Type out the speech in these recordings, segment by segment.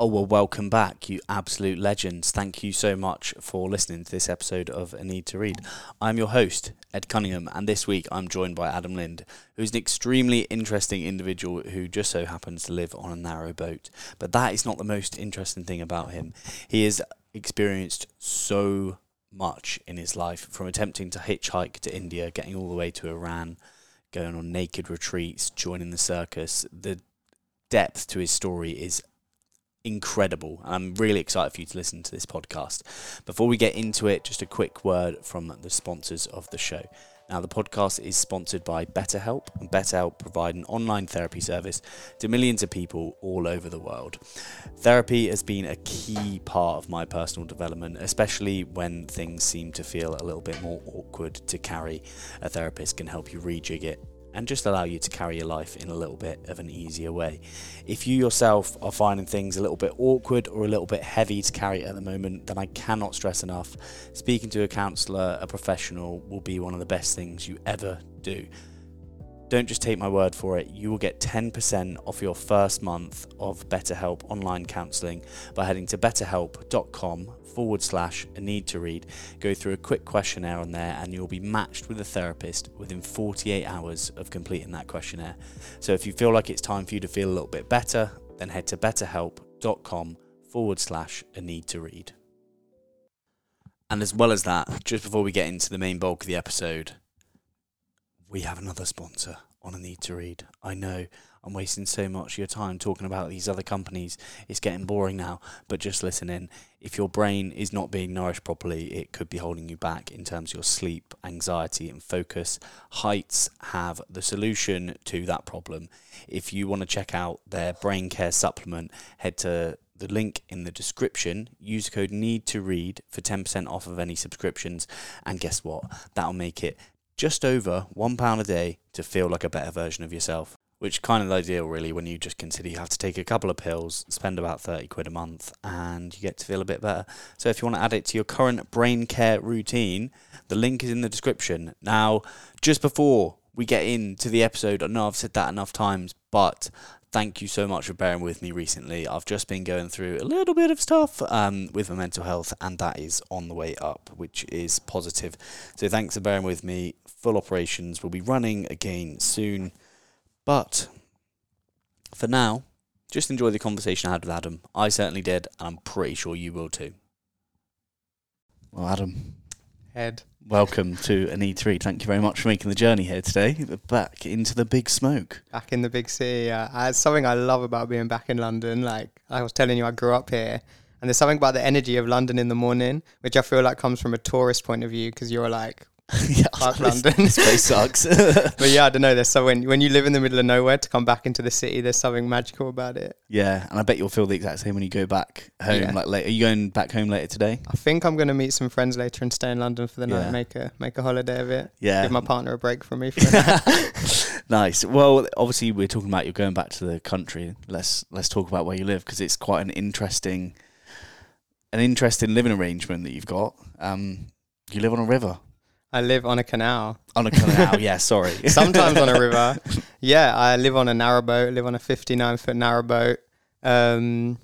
Oh, well, welcome back, you absolute legends. Thank you so much for listening to this episode of A Need to Read. I'm your host, Ed Cunningham, and this week I'm joined by Adam Lind, who's an extremely interesting individual who just so happens to live on a narrow boat. But that is not the most interesting thing about him. He has experienced so much in his life from attempting to hitchhike to India, getting all the way to Iran, going on naked retreats, joining the circus. The depth to his story is incredible. I'm really excited for you to listen to this podcast. Before we get into it, just a quick word from the sponsors of the show. Now, the podcast is sponsored by BetterHelp, and BetterHelp provide an online therapy service to millions of people all over the world. Therapy has been a key part of my personal development, especially when things seem to feel a little bit more awkward to carry. A therapist can help you rejig it and just allow you to carry your life in a little bit of an easier way. If you yourself are finding things a little bit awkward or a little bit heavy to carry at the moment, then I cannot stress enough speaking to a counsellor, a professional, will be one of the best things you ever do. Don't just take my word for it. You will get 10% off your first month of BetterHelp online counselling by heading to betterhelp.com forward slash a need to read. Go through a quick questionnaire on there and you'll be matched with a therapist within 48 hours of completing that questionnaire. So if you feel like it's time for you to feel a little bit better, then head to betterhelp.com forward slash a need to read. And as well as that, just before we get into the main bulk of the episode, we have another sponsor on a need to read. I know I'm wasting so much of your time talking about these other companies. It's getting boring now, but just listen in. If your brain is not being nourished properly, it could be holding you back in terms of your sleep, anxiety, and focus. Heights have the solution to that problem. If you want to check out their brain care supplement, head to the link in the description. Use code NEED to read for 10% off of any subscriptions. And guess what? That'll make it just over £1 a day to feel like a better version of yourself. Which kind of ideal, really, when you just consider you have to take a couple of pills, spend about 30 quid a month, and you get to feel a bit better. So, if you want to add it to your current brain care routine, the link is in the description. Now, just before we get into the episode, I know I've said that enough times, but thank you so much for bearing with me recently. I've just been going through a little bit of stuff um, with my mental health, and that is on the way up, which is positive. So thanks for bearing with me. Full operations will be running again soon. But for now, just enjoy the conversation I had with Adam. I certainly did, and I'm pretty sure you will too. Well, Adam. Ed. Welcome to an E3. Thank you very much for making the journey here today. Back into the big smoke. Back in the big city. Yeah. It's something I love about being back in London. Like I was telling you, I grew up here. And there's something about the energy of London in the morning, which I feel like comes from a tourist point of view because you're like yeah, Park London. This place sucks. but yeah, I don't know. There's so when when you live in the middle of nowhere to come back into the city, there's something magical about it. Yeah, and I bet you'll feel the exact same when you go back home. Yeah. Like, later. are you going back home later today? I think I'm going to meet some friends later and stay in London for the night. Yeah. Make a make a holiday of it. Yeah, give my partner a break from me. nice. Well, obviously we're talking about you're going back to the country. Let's let's talk about where you live because it's quite an interesting an interesting living arrangement that you've got. Um, you live on a river. I live on a canal. On a canal, yeah, sorry. Sometimes on a river. Yeah, I live on a narrowboat, live on a 59 foot narrowboat. Um,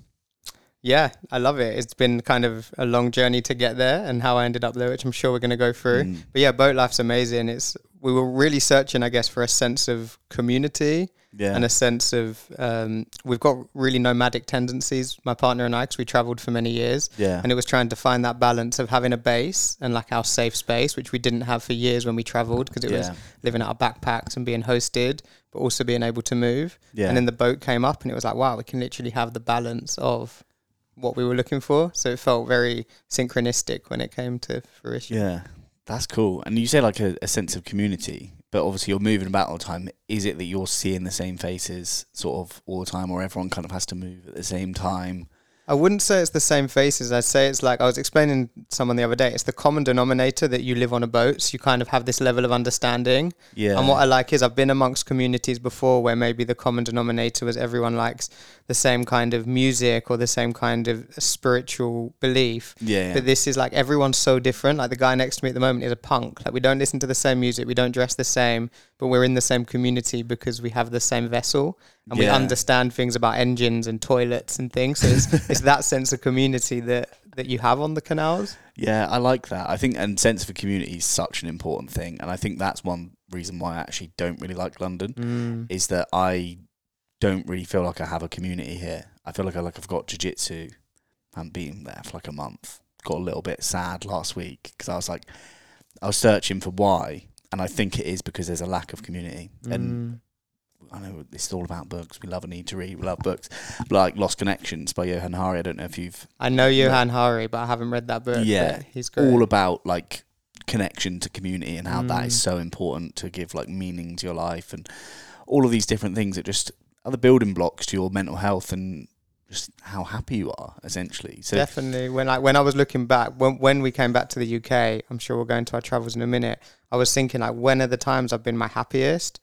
yeah, I love it. It's been kind of a long journey to get there and how I ended up there, which I'm sure we're going to go through. Mm. But yeah, boat life's amazing. It's we were really searching, I guess, for a sense of community yeah. and a sense of um, we've got really nomadic tendencies. My partner and I, because we travelled for many years, yeah, and it was trying to find that balance of having a base and like our safe space, which we didn't have for years when we travelled because it yeah. was living out of backpacks and being hosted, but also being able to move. Yeah. And then the boat came up, and it was like, wow, we can literally have the balance of what we were looking for. So it felt very synchronistic when it came to fruition. Yeah, that's cool. And you say like a, a sense of community but obviously you're moving about all the time. Is it that you're seeing the same faces sort of all the time, or everyone kind of has to move at the same time? I wouldn't say it's the same faces. I'd say it's like I was explaining to someone the other day. It's the common denominator that you live on a boat, so you kind of have this level of understanding. Yeah. And what I like is I've been amongst communities before where maybe the common denominator was everyone likes the same kind of music or the same kind of spiritual belief. Yeah. But this is like everyone's so different. Like the guy next to me at the moment is a punk. Like we don't listen to the same music, we don't dress the same, but we're in the same community because we have the same vessel. and we understand things about engines and toilets and things. So it's, it's that sense of community that that you have on the canals. Yeah, I like that. I think and sense of community is such an important thing, and I think that's one reason why I actually don't really like London Mm. is that I don't really feel like I have a community here. I feel like I like I've got jiu-jitsu. I haven't been there for like a month. Got a little bit sad last week because I was like, I was searching for why, and I think it is because there's a lack of community. And Mm. I know it's all about books. We love a need to read. We love books, like Lost Connections by Johann Hari. I don't know if you've I know Johann Hari, but I haven't read that book. Yeah, he's great. all about like connection to community and how that is Mm. so important to give like meaning to your life and all of these different things that just are the building blocks to your mental health and just how happy you are essentially. So Definitely. When I when I was looking back, when when we came back to the UK, I'm sure we'll go into our travels in a minute. I was thinking like, when are the times I've been my happiest?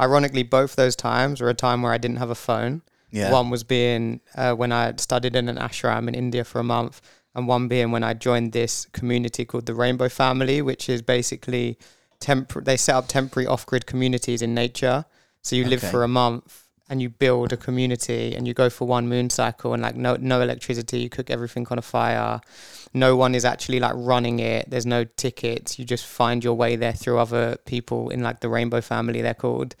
Ironically, both those times were a time where I didn't have a phone. yeah, One was being uh, when I studied in an ashram in India for a month, and one being when I joined this community called the Rainbow Family, which is basically tempor- They set up temporary off-grid communities in nature. So you live for a month and you build a community, and you go for one moon cycle, and like no no electricity, you cook everything on a fire. No one is actually like running it. There's no tickets. You just find your way there through other people in like the Rainbow Family. They're called.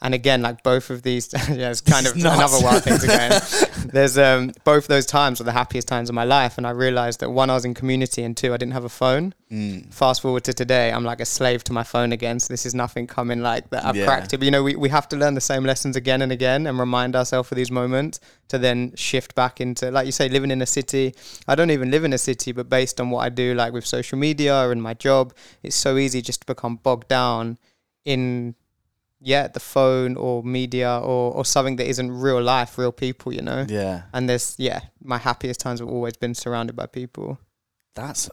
And again, like both of these, yeah, it's kind of another wild thing again. There's um, both those times were the happiest times of my life, and I realized that one, I was in community, and two, I didn't have a phone. Mm. Fast forward to today, I'm like a slave to my phone again. So this is nothing coming like that. I've Yeah. cracked it. But you know, we, we have to learn the same lessons again and again, and remind ourselves of these moments to then shift back into, like you say, living in a city. I don't even live in a city, but based on what I do, like with social media and my job, it's so easy just to become bogged down in yeah the phone or media or, or something that isn't real life real people you know yeah, and there's yeah my happiest times have always been surrounded by people that's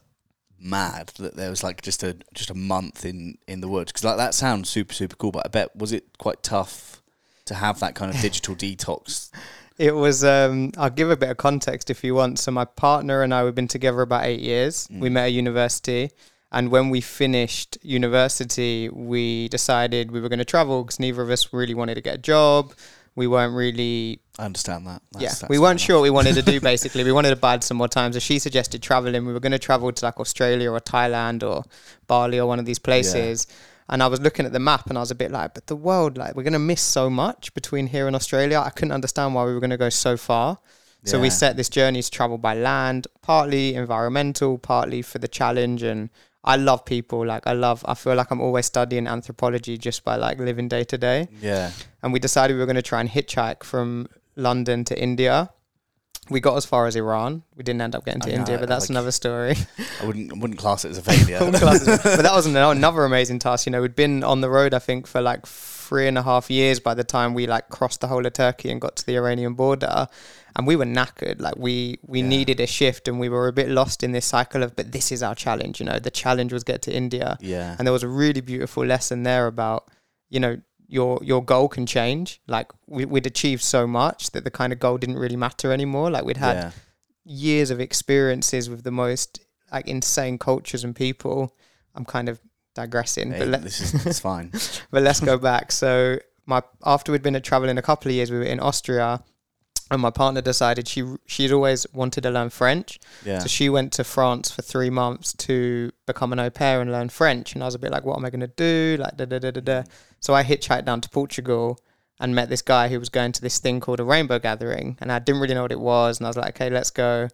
mad that there was like just a just a month in in the woods because like that sounds super super cool. But I bet was it quite tough to have that kind of digital detox. it was um i'll give a bit of context if you want so my partner and i we've been together about eight years we Mm. met at university and when we finished university we decided we were going to travel because neither of us really wanted to get a job we weren't really I understand that. That's, yeah, that's we weren't sure what we wanted to do. Basically, we wanted to bide some more time. So she suggested traveling. We were going to travel to like Australia or Thailand or Bali or one of these places. And I was looking at the map and I was a bit like, but the world, like, we're going to miss so much between here and Australia. I couldn't understand why we were going to go so far. So we set this journey to travel by land, partly environmental, partly for the challenge. And I love people. Like, I love, I feel like I'm always studying anthropology just by like living day to day Yeah, and we decided we were going to try and hitchhike from London to India. We got as far as Iran. We didn't end up getting to I know, India, but that's like- another story. I wouldn't I wouldn't class it as a failure. but that was an- another amazing task. You know, we'd been on the road, I think, for like three and a half years by the time we like crossed the whole of Turkey and got to the Iranian border. And we were knackered. Like we we Yeah. needed a shift, and we were a bit lost in this cycle of. But this is our challenge. You know, the challenge was get to India. yeah, and there was a really beautiful lesson there about you know your your goal can change like we, we'd achieved so much that the kind of goal didn't really matter anymore like we'd had yeah. years of experiences with the most like insane cultures and people i'm kind of digressing Hey, but, let, this is it's fine. but let's go back so my after we'd been traveling a couple of years we were in austria and my partner decided she she'd always wanted to learn french Yeah, so she went to France for three months to become an au pair and learn French. And I was a bit like, what am I going to do? Like, da da da da da. So I hitchhiked down to Portugal and met this guy who was going to this thing called a rainbow gathering. And I didn't really know what it was. And I was like, okay, let's go.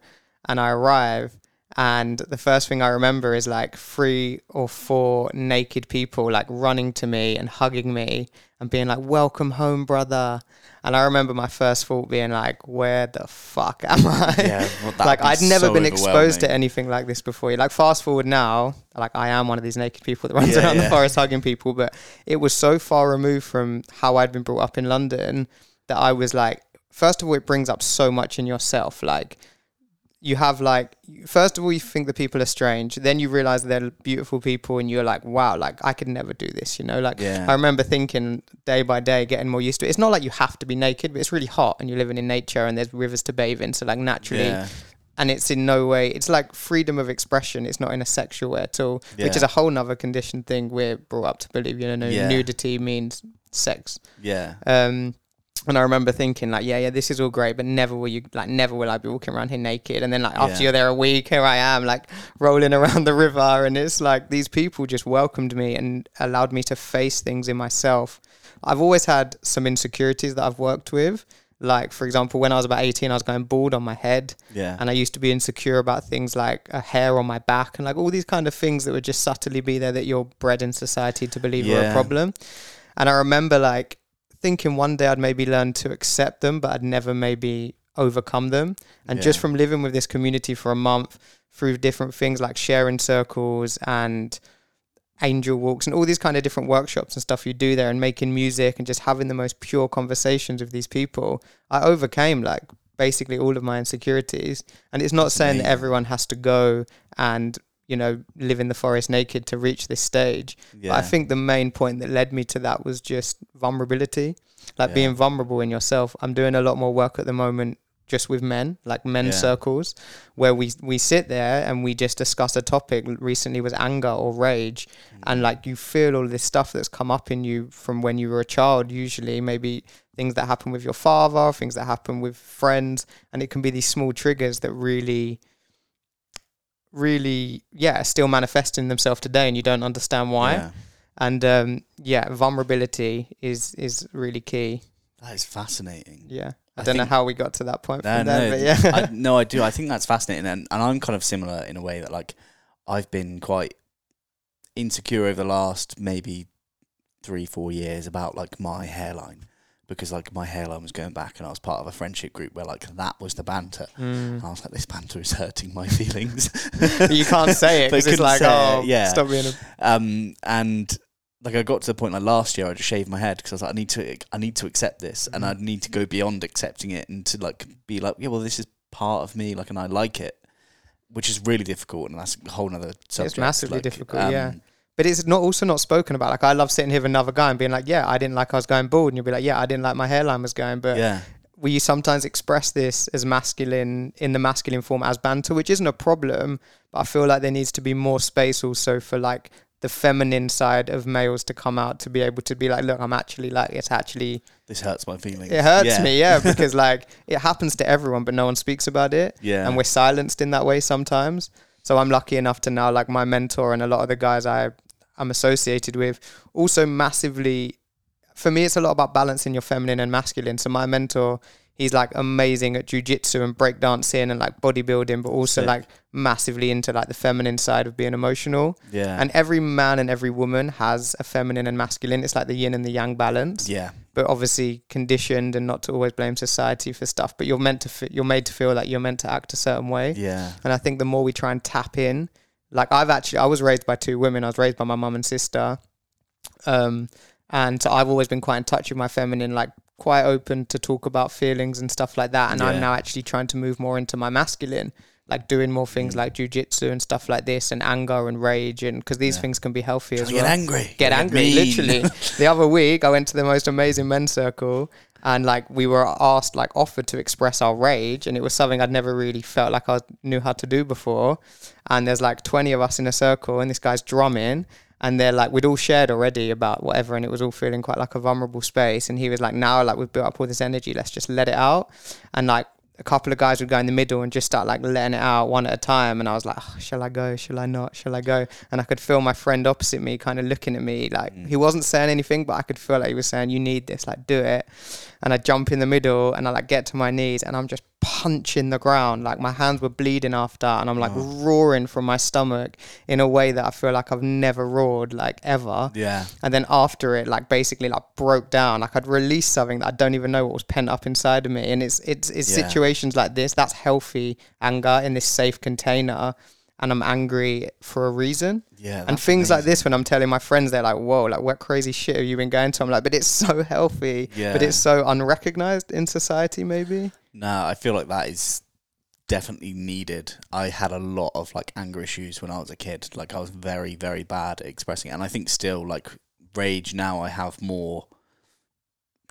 And I arrive. And the first thing I remember is like three or four naked people like running to me and hugging me and being like, welcome home, brother. And I remember my first thought being like, where the fuck am I? yeah. well, like I'd never so been exposed to anything like this before. Like fast forward now, like I am one of these naked people that runs Yeah, around yeah. the forest hugging people, but it was so far removed from how I'd been brought up in London that I was like, first of all, it brings up so much in yourself. Like you have like, first of all, you think the people are strange. Then you realize they're beautiful people, and you're like, wow, like I could never do this. You know, like Yeah. I remember thinking day by day, getting more used to it. It's not like you have to be naked, but it's really hot, and you're living in nature, and there's rivers to bathe in. So like naturally, Yeah, and it's in no way it's like freedom of expression it's not in a sexual way at all which is a whole nother conditioned thing we're brought up to believe you know Yeah. nudity means sex yeah, um And I remember thinking like, yeah, yeah, this is all great, but never will you like, never will I be walking around here naked. And then like after Yeah. you're there a week, here I am like rolling around the river, and it's like these people just welcomed me and allowed me to face things in myself. I've always had some insecurities that I've worked with. Like for example, when I was about 18, I was going bald on my head, Yeah. and I used to be insecure about things like a hair on my back and like all these kind of things that would just subtly be there that you're bred in society to believe are a problem. And I remember like thinking one day I'd maybe learn to accept them, but I'd never maybe overcome them. And just from living with this community for a month through different things like sharing circles and angel walks and all these kind of different workshops and stuff you do there and making music and just having the most pure conversations with these people, I overcame like basically all of my insecurities. And it's not saying that everyone has to go and, you know, live in the forest naked to reach this stage. yeah. But I think the main point that led me to that was just vulnerability, like Yeah. being vulnerable in yourself. I'm doing a lot more work at the moment just with men, like men Yeah. circles, where we we sit there and we just discuss a topic. Recently was anger or rage, and like you feel all this stuff that's come up in you from when you were a child. Usually, maybe things that happen with your father, things that happen with friends, and it can be these small triggers that really really yeah still manifesting themselves today and you don't understand why Yeah. and um, yeah, vulnerability is is really key. That is fascinating. Yeah, I, I don't know how we got to that point No, from no, but yeah, I, no, I do. I think that's fascinating, and, and I'm kind of similar in a way that like I've been quite insecure over the last maybe three, four years about like my hairline because like my hairline was going back, and I was part of a friendship group where like that was the banter. Mm. And I was like, this banter is hurting my feelings. you can't say it because it's like, say it, oh, yeah. stop being a um, and like I got to the point like last year, I just shaved my head because I was like, I need to, I need to accept this, and I need to go beyond accepting it and to like be like, yeah, well, this is part of me, like, and I like it, which is really difficult, and that's a whole nother subject. It's massively like, difficult, yeah. But it's not also not spoken about. Like I love sitting here with another guy and being like, yeah, I didn't like I was going bald, and you'll be like, yeah, I didn't like my hairline was going, but yeah, we sometimes express this as masculine in the masculine form as banter, which isn't a problem. But I feel like there needs to be more space also for like the feminine side of males to come out to be able to be like, look, I'm actually like it's actually this hurts my feelings. it hurts yeah. me, yeah, because like it happens to everyone, but no one speaks about it, Yeah, and we're silenced in that way sometimes. So I'm lucky enough to now like my mentor and a lot of the guys I I'm associated with also massively for me it's a lot about balancing your feminine and masculine. So my mentor, he's like amazing at jujitsu and breakdancing and like bodybuilding, but also Sick. like massively into like the feminine side of being emotional. yeah, And every man and every woman has a feminine and masculine. It's like the yin and the yang balance yeah, but obviously conditioned and not to always blame society for stuff. But you're meant to, fe- you're made to feel like you're meant to act a certain way. yeah, And I think the more we try and tap in, like I've actually, I was raised by two women. I was raised by my mum and sister, um, and so I've always been quite in touch with my feminine, like quite open to talk about feelings and stuff like that. And Yeah. I'm now actually trying to move more into my masculine. Like doing more things Mm. like jujitsu and stuff like this, and anger and rage, and because these Yeah. things can be healthy as to well get angry, get angry literally the other week i went to the most amazing men's circle and like we were asked like offered to express our rage and it was something i'd never really felt like i knew how to do before. And there's like 20 of us in a circle and this guy's drumming and they're like we'd all shared already about whatever and it was all feeling quite like a vulnerable space. And he was like now like we've built up all this energy let's just let it out. And like a couple of guys would go in the middle and just start like letting it out one at a time. And i was like oh, shall i go? Shall i not? Shall i go? And i could feel my friend opposite me kind of looking at me like Mm. he wasn't saying anything but i could feel like he was saying you need this like do it and i jump in the middle and i like get to my knees and i'm just punching the ground. Like my hands were bleeding after and i'm like Oh. roaring from my stomach in a way that i feel like i've never roared like ever. Yeah, and then after it like basically like broke down. Like i'd released something that i don't even know what was pent up inside of me. And it's it's it's Yeah. situations like this that's healthy anger in this safe container and i'm angry for a reason yeah, and things like this when i'm telling my friends they're like whoa like what crazy shit have you been going to i'm like but it's so healthy Yeah. but it's so unrecognized in society maybe No, I feel like that is definitely needed. I had a lot of like anger issues when I was a kid. Like I was very, very bad at expressing it. And I think still like rage now I have more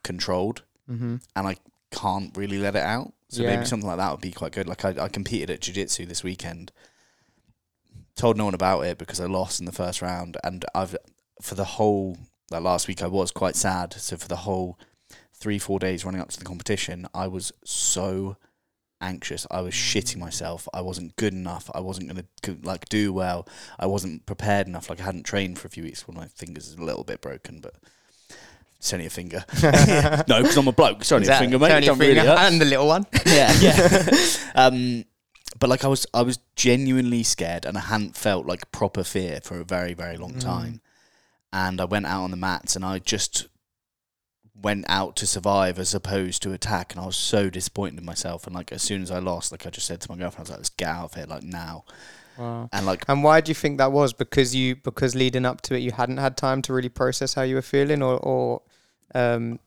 controlled mm-hmm. and I can't really let it out. So Yeah. maybe something like that would be quite good. Like I, I competed at jiu jitsu this weekend. Told no one about it because I lost in the first round and I've for the whole that last week I was quite sad. So for the whole three four days running up to the competition, I was so anxious. I was shitting myself. I wasn't good enough. I wasn't gonna like do well. I wasn't prepared enough. Like I hadn't trained for a few weeks. One Well, my fingers are a little bit broken, but it's only a finger. no, because I'm a bloke. It's only a finger, mate. Tony It don't really finger and the little one. yeah, yeah. um, but like I was, I was genuinely scared, and I hadn't felt like proper fear for a very, very long Mm. time. And I went out on the mats, and I just went out to survive as opposed to attack. And I was so disappointed in myself. And like as soon as I lost, like I just said to my girlfriend, I was like, "Let's get out of here, like now." Wow. And like And why do you think that was? Because you because leading up to it, you hadn't had time to really process how you were feeling, or or um,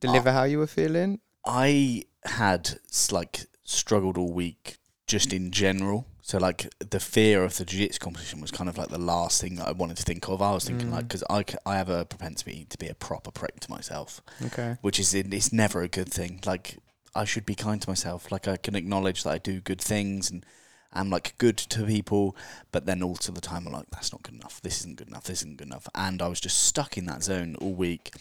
deliver how you were feeling. I had like struggled all week just in general. So like the fear of the jiu-jitsu competition was kind of like the last thing that I wanted to think of. I was thinking Mm. like because I, I have a propensity to be a proper prick to myself, Okay. which is it's never a good thing. Like I should be kind to myself. Like I can acknowledge that I do good things and I'm like good to people, but then all to the time I'm like that's not good enough. This isn't good enough. This isn't good enough. And I was just stuck in that zone all week.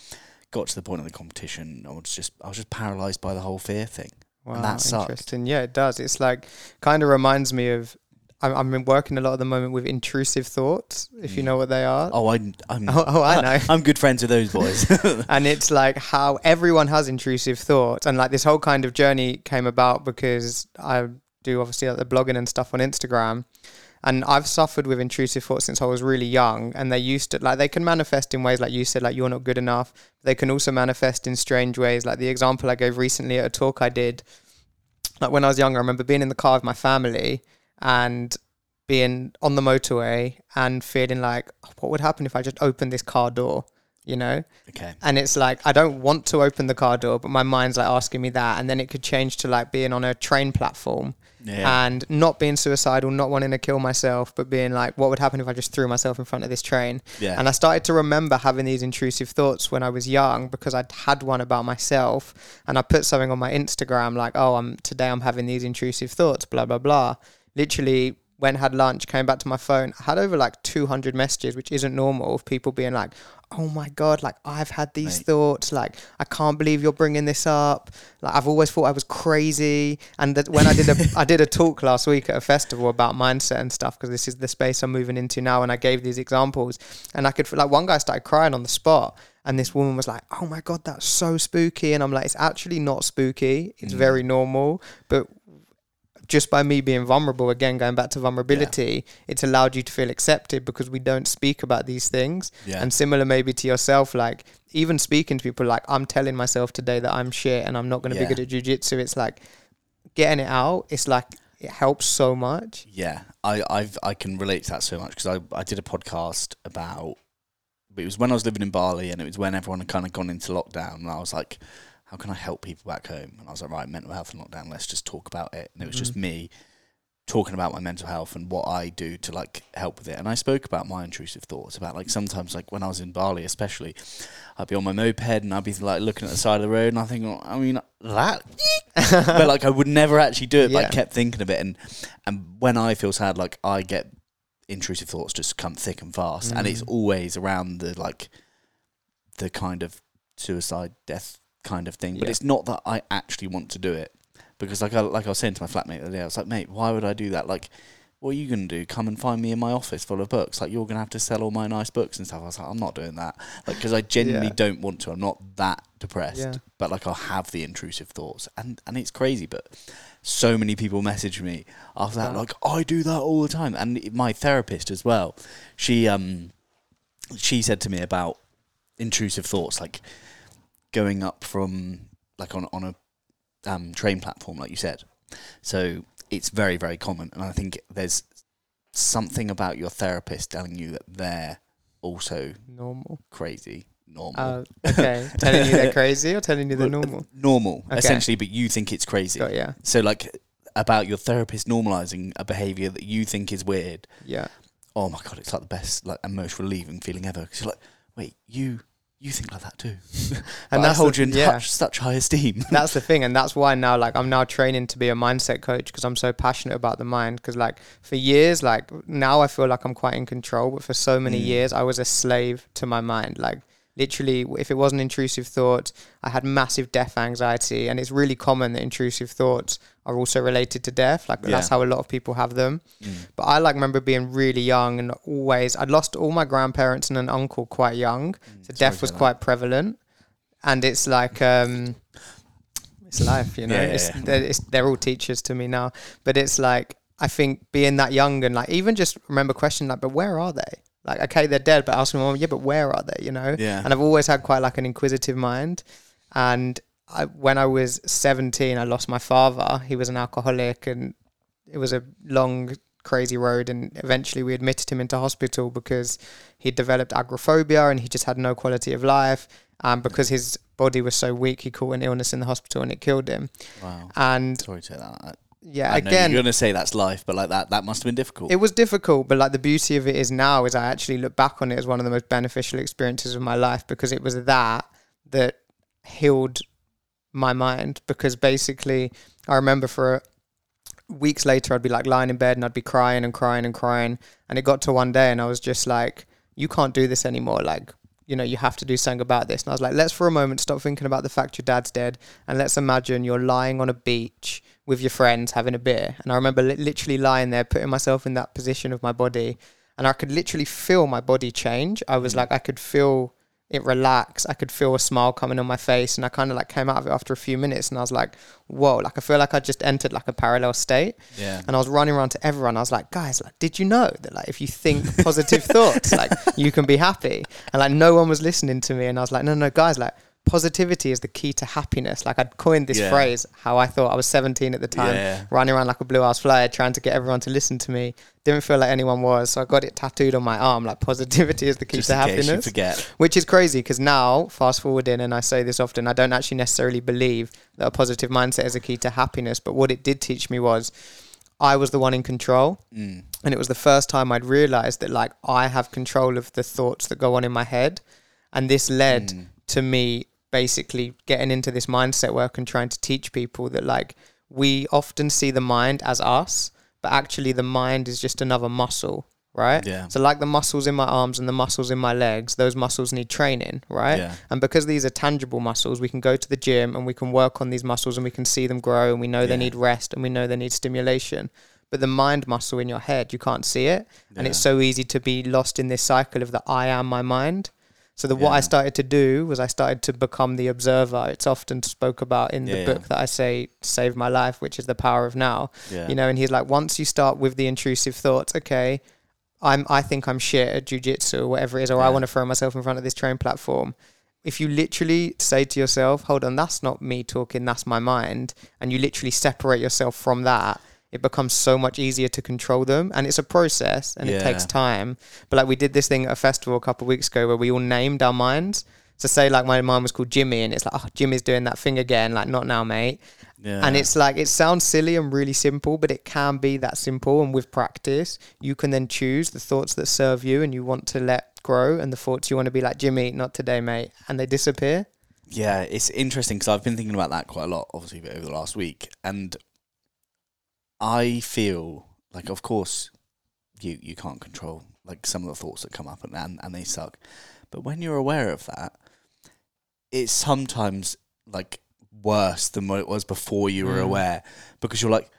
Got to the point of the competition. I was just I was just paralyzed by the whole fear thing. Wow, And that sucked. interesting. Yeah, it does. It's like kind of reminds me of. I'm, I'm been working a lot at the moment with intrusive thoughts. If you Mm. know what they are. Oh, I, I'm, Oh, oh, I know. I'm good friends with those boys. and it's like how everyone has intrusive thoughts and like this whole kind of journey came about because i do obviously like the blogging and stuff on instagram and i've suffered with intrusive thoughts since i was really young and they used to like they can manifest in ways like you said like you're not good enough. They can also manifest in strange ways like the example i gave recently at a talk i did like when i was younger i remember being in the car with my family and being on the motorway and feeling like what would happen if i just opened this car door you know? Okay. and it's like I don't want to open the car door, but my mind's like asking me that, and then it could change to like being on a train platform Yeah. and not being suicidal, not wanting to kill myself, but being like, what would happen if I just threw myself in front of this train? yeah. And I started to remember having these intrusive thoughts when I was young because I'd had one about myself, and I put something on my Instagram like, oh, I'm today I'm having these intrusive thoughts, blah blah blah. Literally. Went had lunch, came back to my phone. I had over like 200 messages, which isn't normal, of people being like, oh my god like i've had these Mate. thoughts like i can't believe you're bringing this up like i've always thought i was crazy and that when i did a i did a talk last week at a festival about mindset and stuff because this is the space i'm moving into now and i gave these examples and i could like one guy started crying on the spot and this woman was like oh my god that's so spooky and i'm like it's actually not spooky it's Mm. very normal but just by me being vulnerable again going back to vulnerability it's allowed you to feel accepted because we don't speak about these things yeah. and similar maybe to yourself, like even speaking to people, like I'm telling myself today that I'm shit and I'm not going to Yeah. be good at jujitsu. It's like getting it out. It's like it helps so much. Yeah, I I've I can relate to that so much because I I did a podcast about. It was when I was living in Bali, and it was when everyone had kind of gone into lockdown, and I was like, "How can I help people back home?" And I was like, "Right, mental health and lockdown. Let's just talk about it." And it was just Mhm. me talking about my mental health and what I do to like help with it. And I spoke about my intrusive thoughts about like sometimes like when I was in Bali, especially, I'd be on my moped and I'd be like looking at the side of the road, and I think, "Oh, I mean, that but like I would never actually do it. But I kept thinking of it, and and when I feel sad, like I get intrusive thoughts just come thick and fast, and it's Mm. always around the like the kind of suicide, death kind of thing. But Yeah. it's not that I actually want to do it because like I like I was saying to my flatmate the other day, I was like, mate, why would I do that? Like. What are you gonna do? Come and find me in my office full of books? Like you're gonna have to sell all my nice books and stuff. I was like, I'm not doing that. Like because I genuinely Yeah. don't want to. I'm not that depressed Yeah. but like I'll have the intrusive thoughts, and and it's crazy. But so many people message me after that, Wow. like I do that all the time, and my therapist as well. She um she said to me about intrusive thoughts, like going up from like on on a um, train platform, like you said. So it's very very common, and I think there's something about your therapist telling you that they're also Normal. crazy, normal. Uh, okay. telling you they're crazy or telling you they're normal? normal Okay. essentially but you think it's crazy Got yeah. so like about your therapist normalizing a behavior that you think is weird Yeah. oh my god it's like the best like and most relieving feeling ever because you're like wait you you think like that too and that holds you in yeah. such, such high esteem that's the thing and that's why now like i'm now training to be a mindset coach because i'm so passionate about the mind because like for years like now i feel like i'm quite in control but for so many Mm. years i was a slave to my mind like literally, if it wasn't intrusive thoughts, I had massive death anxiety, and it's really common that intrusive thoughts are also related to death. Like Yeah. that's how a lot of people have them. Mm. But I like remember being really young and always I'd lost all my grandparents and an uncle quite young, so Sorry death was that. quite prevalent, and it's like um, it's life, you know. Yeah, yeah, it's. They're, it's they're all teachers to me now, but it's like I think being that young and like even just remember questioning like, but where are they? Like, okay, they're dead, but asking, well, yeah, but where are they? You know. Yeah. And I've always had quite like an inquisitive mind, and I, when I was seventeen, I lost my father. He was an alcoholic, and it was a long, crazy road. And eventually, we admitted him into hospital because he developed agoraphobia and he just had no quality of life. And because his body was so weak, he caught an illness in the hospital and it killed him. Wow. And Sorry to say that. yeah, I again, you're going to say that's life, but like that, that must have been difficult. it was difficult, but like the beauty of it is now is I actually look back on it as one of the most beneficial experiences of my life because it was that that healed my mind. Because basically, I remember for weeks later, I'd be like lying in bed and I'd be crying and crying and crying, and it got to one day, and I was just like, "You can't do this anymore." Like. You know, you have to do something about this. And I was like, let's for a moment stop thinking about the fact your dad's dead and let's imagine you're lying on a beach with your friends having a beer. And I remember li- literally lying there, putting myself in that position of my body, and I could literally feel my body change. I was Mm. like, I could feel it relax. I could feel a smile coming on my face, and I kind of like came out of it after a few minutes, and I was like, whoa! Like I feel like I just entered like a parallel state, yeah. and I was running around to everyone. I was like, guys, like, did you know that like if you think positive thoughts, like you can be happy? And like no one was listening to me, and I was like, no, no, guys, like positivity is the key to happiness. Like I'd coined this Yeah. phrase, how I thought I was 17 at the time, Yeah. running around like a blue ass flyer, trying to get everyone to listen to me. Didn't feel like anyone was, so I got it tattooed on my arm. Like positivity is the key Just to in case you happiness forget. which is crazy because now fast forward in and i say this often i don't actually necessarily believe that a positive mindset is a key to happiness but what it did teach me was i was the one in control Mm. and it was the first time i'd realized that like i have control of the thoughts that go on in my head and this led Mm. to me basically getting into this mindset work and trying to teach people that like we often see the mind as us but actually the mind is just another muscle right Yeah. so like the muscles in my arms and the muscles in my legs those muscles need training right Yeah. and because these are tangible muscles we can go to the gym and we can work on these muscles and we can see them grow and we know they need rest and we know they need stimulation but the mind muscle in your head you can't see it and it's so easy to be lost in this cycle of the I am my mind. So the what I started to do was I started to become the observer. It's often spoke about in Yeah, the yeah. book that I say saved my life, which is the power of now. Yeah. You know, and he's like, once you start with the intrusive thoughts, okay, I'm I think I'm shit at jujitsu or whatever it is, or I want to throw myself in front of this train platform. If you literally say to yourself, hold on, that's not me talking, that's my mind, and you literally separate yourself from that, it becomes so much easier to control them. And it's a process and it takes time. But like we did this thing at a festival a couple of weeks ago where we all named our minds. So say like my mind was called Jimmy and it's like, oh, Jimmy's doing that thing again, like not now, mate. yeah. And it's like it sounds silly and really simple, but it can be that simple. And with practice, you can then choose the thoughts that serve you and you want to let grow, and the thoughts you want to be like Jimmy, not today, mate, and they disappear. Yeah, it's interesting because I've been thinking about that quite a lot, obviously, over the last week, and I feel like, of course, you you can't control like some of the thoughts that come up and and, and they suck, but when you're aware of that, it's sometimes like worse than what it was before you were Mm. aware because you're like,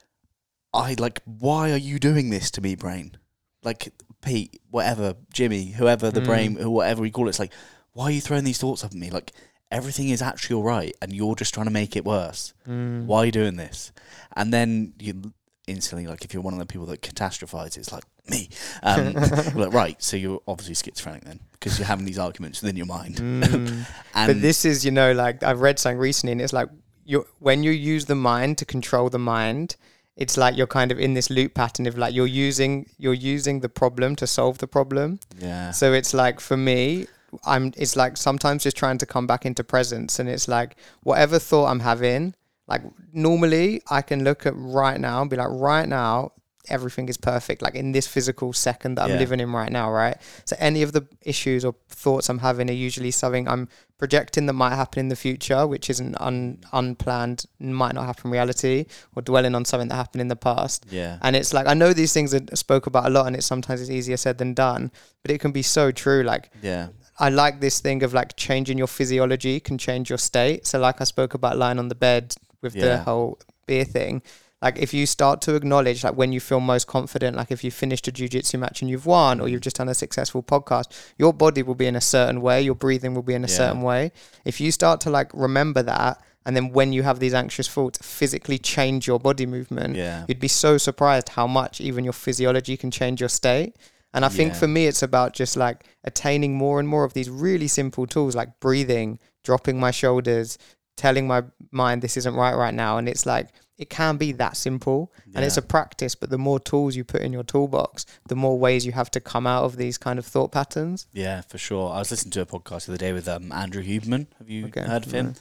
I like, why are you doing this to me, brain? Like Pete, whatever, Jimmy, whoever the Mm. brain, whatever we call it, it's like, why are you throwing these thoughts up at me? Like everything is actually all right, and you're just trying to make it worse. Mm. Why are you doing this? And then you instantly, like, if you're one of the people that catastrophize, it's like me. Um, like, right, so you're obviously schizophrenic then, because you're having these arguments within your mind. Mm. And but this is, you know, like I've read something recently, and it's like you when you use the mind to control the mind, it's like you're kind of in this loop pattern of like you're using you're using the problem to solve the problem. yeah, So it's like for me, I'm it's like sometimes just trying to come back into presence and it's like whatever thought I'm having, like normally I can look at right now and be like, right now, everything is perfect, like in this physical second that Yeah. I'm living in right now, right? So any of the issues or thoughts I'm having are usually something I'm projecting that might happen in the future, which isn't un- unplanned, might not happen in reality, or dwelling on something that happened in the past. yeah, And it's like I know these things are spoke about a lot, and it's sometimes it's easier said than done. But it can be so true. Like yeah, I like this thing of like changing your physiology can change your state. So like I spoke about lying on the bed with the Yeah. whole beer thing. Like if you start to acknowledge like when you feel most confident, like if you finished a jujitsu match and you've won or you've mm. just done a successful podcast, your body will be in a certain way, your breathing will be in a Yeah. certain way. If you start to like remember that and then when you have these anxious thoughts, physically change your body movement, Yeah. you'd be so surprised how much even your physiology can change your state. And I think Yeah. for me, it's about just like attaining more and more of these really simple tools like breathing, dropping my shoulders, telling my mind this isn't right right now. And it's like, it can be that simple and it's a practice, but the more tools you put in your toolbox, the more ways you have to come out of these kind of thought patterns. Yeah, for sure. I was listening to a podcast the other day with um, Andrew Huberman. Have you Okay, heard of him? no.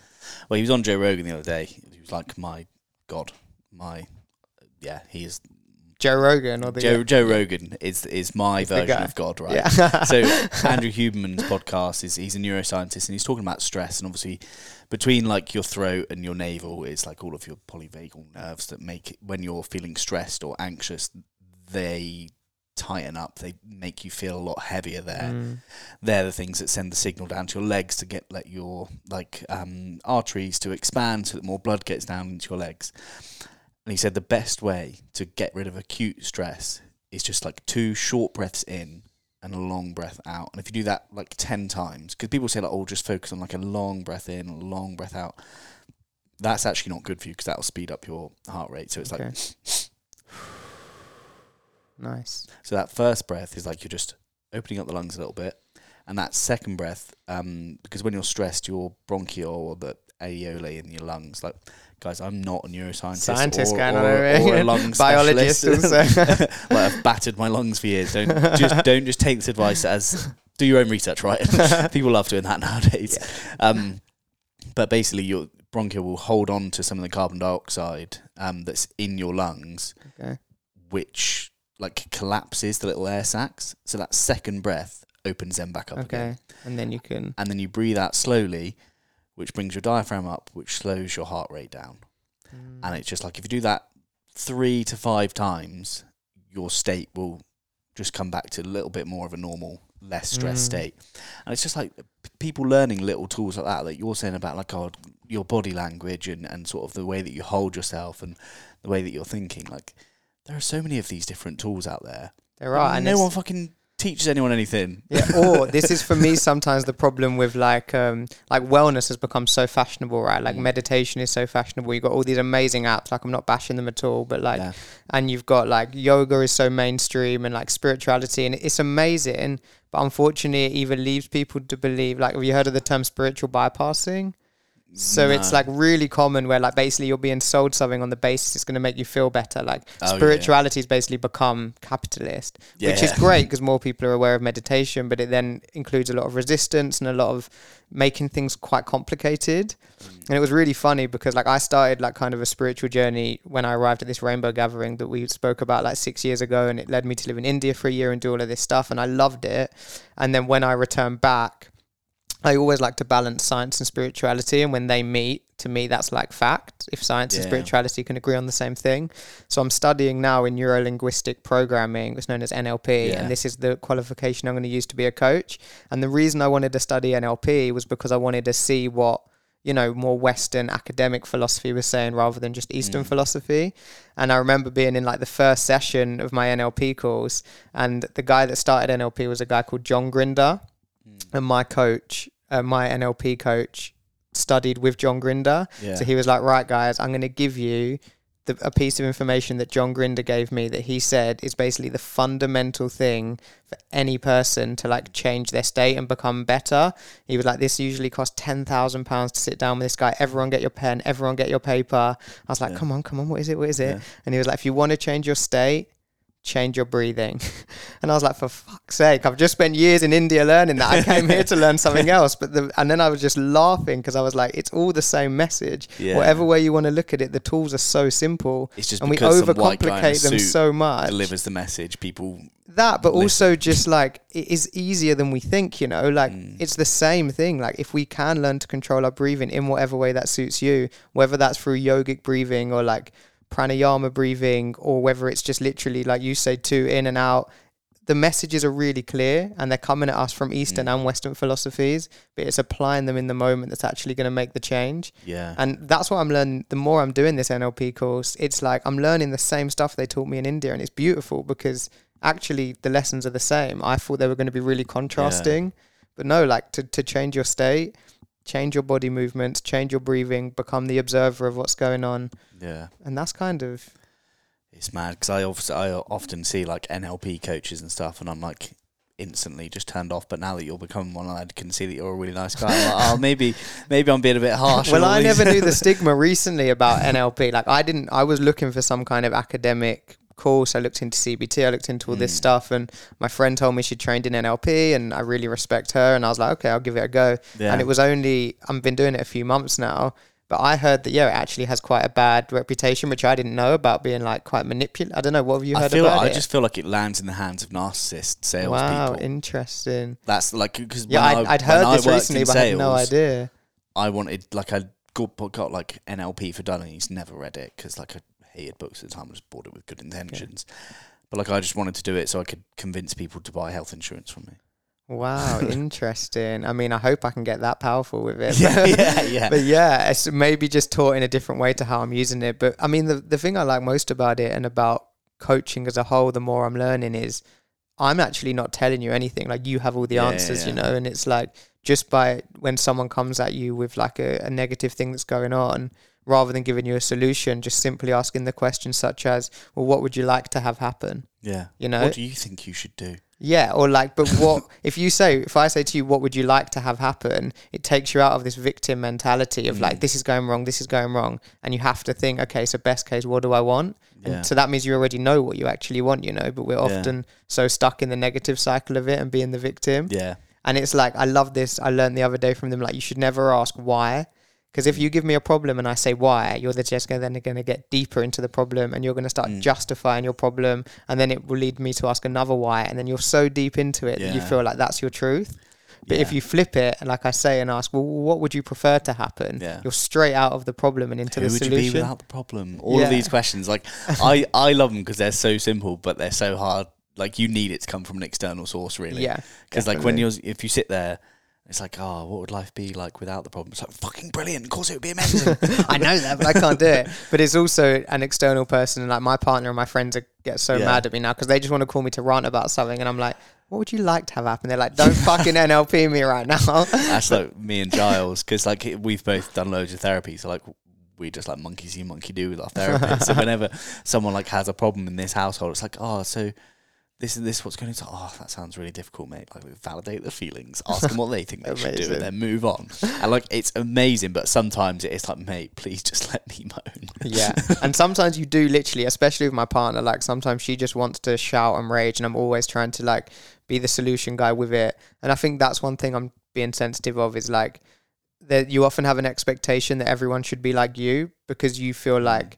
Well, he was on Joe Rogan the other day. He was like, "My God, my yeah, he is Joe Rogan or the Joe Joe Rogan is is my version of God, right?" Yeah. so Andrew Huberman's podcast is he's a neuroscientist and he's talking about stress and obviously between like your throat and your navel is like all of your polyvagal nerves that make it, when you're feeling stressed or anxious they tighten up they make you feel a lot heavier there Mm. they're the things that send the signal down to your legs to get let your like um, arteries to expand so that more blood gets down into your legs. And he said the best way to get rid of acute stress is just like two short breaths in and a long breath out. And if you do that like ten times, because people say like, "Oh, just focus on like a long breath in, a long breath out." That's actually not good for you because that will speed up your heart rate. So it's like Nice. So that first breath is like you're just opening up the lungs a little bit, and that second breath, um, because when you're stressed, your bronchial or the alveoli in your lungs, like guys, I'm not a neuroscientist Scientist or, or, or a lung Biologist like I've battered my lungs for years. Don't just don't just take this advice as do your own research, right? People love doing that nowadays. Um, but basically, your bronchial will hold on to some of the carbon dioxide um, that's in your lungs, Okay. which like collapses the little air sacs. So that second breath opens them back up Okay. again. And then you can. And then you breathe out slowly, which brings your diaphragm up, which slows your heart rate down. Mm. And it's just like if you do that three to five times, your state will just come back to a little bit more of a normal, less stressed Mm. state. And it's just like p- people learning little tools like that that you're saying about like oh, your body language and, and sort of the way that you hold yourself and the way that you're thinking. Like there are so many of these different tools out there. There are. And no one fucking teaches anyone anything. Yeah, or this is for me sometimes the problem with like um like wellness has become so fashionable, right? Like Mm. meditation is so fashionable. You've got all these amazing apps, like I'm not bashing them at all, but like Yeah. and you've got like yoga is so mainstream and like spirituality and it's amazing, but unfortunately it either leaves people to believe like have you heard of the term spiritual bypassing? So it's like really common where like basically you're being sold something on the basis it's going to make you feel better. Like Oh, yeah. spirituality has basically become capitalist, which is great because more people are aware of meditation, but it then includes a lot of resistance and a lot of making things quite complicated. Mm. And it was really funny because like I started like kind of a spiritual journey when I arrived at this rainbow gathering that we spoke about like six years ago, and it led me to live in India for a year and do all of this stuff, and I loved it. And then when I returned back. I always like to balance science and spirituality, and when they meet, to me, that's like fact. If science and spirituality can agree on the same thing, so I'm studying now in neuro linguistic programming. It's known as NLP, Yeah. and this is the qualification I'm going to use to be a coach. And the reason I wanted to study NLP was because I wanted to see what you know more Western academic philosophy was saying rather than just Eastern Mm. philosophy. And I remember being in like the first session of my NLP course, and the guy that started NLP was a guy called John Grinder Mm. and my coach, uh, my NLP coach, studied with John Grinder. Yeah. So he was like, "Right, guys, I'm going to give you the, a piece of information that John Grinder gave me that he said is basically the fundamental thing for any person to like change their state and become better." He was like, "This usually costs ten thousand pounds to sit down with this guy. Everyone get your pen. Everyone get your paper." I was like, Yeah. "Come on, come on, what is it? What is it?" Yeah. And he was like, "If you want to change your state." Change your breathing. And I was like, for fuck's sake, I've just spent years in India learning that. I came here to learn something else. But the, and then I was just laughing because I was like, it's all the same message. Yeah. Whatever way you want to look at it, the tools are so simple. It's just and we because some white guy in a overcomplicate them so much. delivers the message. People That, but listen. also just like it is easier than we think, you know, like Mm. it's the same thing. Like if we can learn to control our breathing in whatever way that suits you, whether that's through yogic breathing or like pranayama breathing, or whether it's just literally like you say, two in and out, the messages are really clear and they're coming at us from Eastern Mm. and Western philosophies, but it's applying them in the moment that's actually going to make the change. Yeah. And that's what I'm learning. The more I'm doing this NLP course, it's like I'm learning the same stuff they taught me in India, and it's beautiful because actually the lessons are the same. I thought they were going to be really contrasting, but no, like to, to change your state, change your body movements, change your breathing, become the observer of what's going on. yeah. And that's kind of, It's mad because I, obviously, I often see like NLP coaches and stuff, and I'm like instantly just turned off. But now that you're becoming one, I can see that you're a really nice guy. I'm like, oh, maybe maybe I'm being a bit harsh. well, I never knew the stigma recently about NLP. Like I didn't, I was looking for some kind of academic course. I looked into CBT, I looked into all this Mm. stuff, and my friend told me she trained in NLP, and I really respect her. And I was like, okay, I'll give it a go. yeah. And it was only I've been doing it a few months now, but I heard that yeah, it actually has quite a bad reputation, which I didn't know about being like quite manipulative. I don't know. What have you I heard feel about I it? I just feel like it lands in the hands of narcissist salespeople. wow, interesting. That's like because Yeah, I'd, I'd heard this recently, but I had no idea. I wanted like I got, got like NLP for Dummies. Never read it because like I hated books at the time. I just bought it with good intentions. But like I just wanted to do it so I could convince people to buy health insurance from me. Wow, interesting. I mean, I hope I can get that powerful with it. Yeah, yeah, yeah. but yeah, it's maybe just taught in a different way to how I'm using it. But I mean, the the thing I like most about it and about coaching as a whole, the more I'm learning is I'm actually not telling you anything. Like you have all the Yeah, answers, you yeah. know, and it's like just by when someone comes at you with like a, a negative thing that's going on, rather than giving you a solution, just simply asking the question such as, well, what would you like to have happen? yeah. You know, What do you think you should do? yeah, or like, but what if you say, if I say to you, what would you like to have happen? It takes you out of this victim mentality of like, Mm. this is going wrong, this is going wrong. And you have to think, okay, so best case, what do I want? Yeah. And so that means you already know what you actually want, you know, but we're Yeah. often so stuck in the negative cycle of it and being the victim. yeah. And it's like, I love this. I learned the other day from them, like, you should never ask why. Because if you give me a problem and I say why, you're just gonna, then going to get deeper into the problem and you're going to start Mm. justifying your problem. And then it will lead me to ask another why. And then you're so deep into it that you feel like that's your truth. But if you flip it, and like I say, and ask, well, what would you prefer to happen? Yeah. You're straight out of the problem and into Who the would solution. you be without the problem? All Yeah. of these questions, like I, I love them because they're so simple, but they're so hard. Like you need it to come from an external source, really. Yeah. Because like when you're, if you sit there, it's like, oh, what would life be like without the problem? It's like fucking brilliant. Of course, it would be amazing. I know that, but I can't do it. But it's also an external person, and like my partner and my friends are, get so Yeah. mad at me now because they just want to call me to rant about something, and I'm like, "What would you like to have happen?" They're like, "Don't fucking NLP me right now." That's like me and Giles because like we've both done loads of therapy, so like we just like monkey see, monkey do with our therapist. so whenever someone like has a problem in this household, it's like, oh, so this is this what's going to? Oh, that sounds really difficult, mate. Like validate the feelings, ask them what they think they should do, and then move on. And like it's amazing, but sometimes it's like, mate, please just let me moan. yeah, and sometimes you do literally, especially with my partner. Like sometimes she just wants to shout and rage, and I'm always trying to like be the solution guy with it. And I think that's one thing I'm being sensitive of is like that you often have an expectation that everyone should be like you because you feel Mm.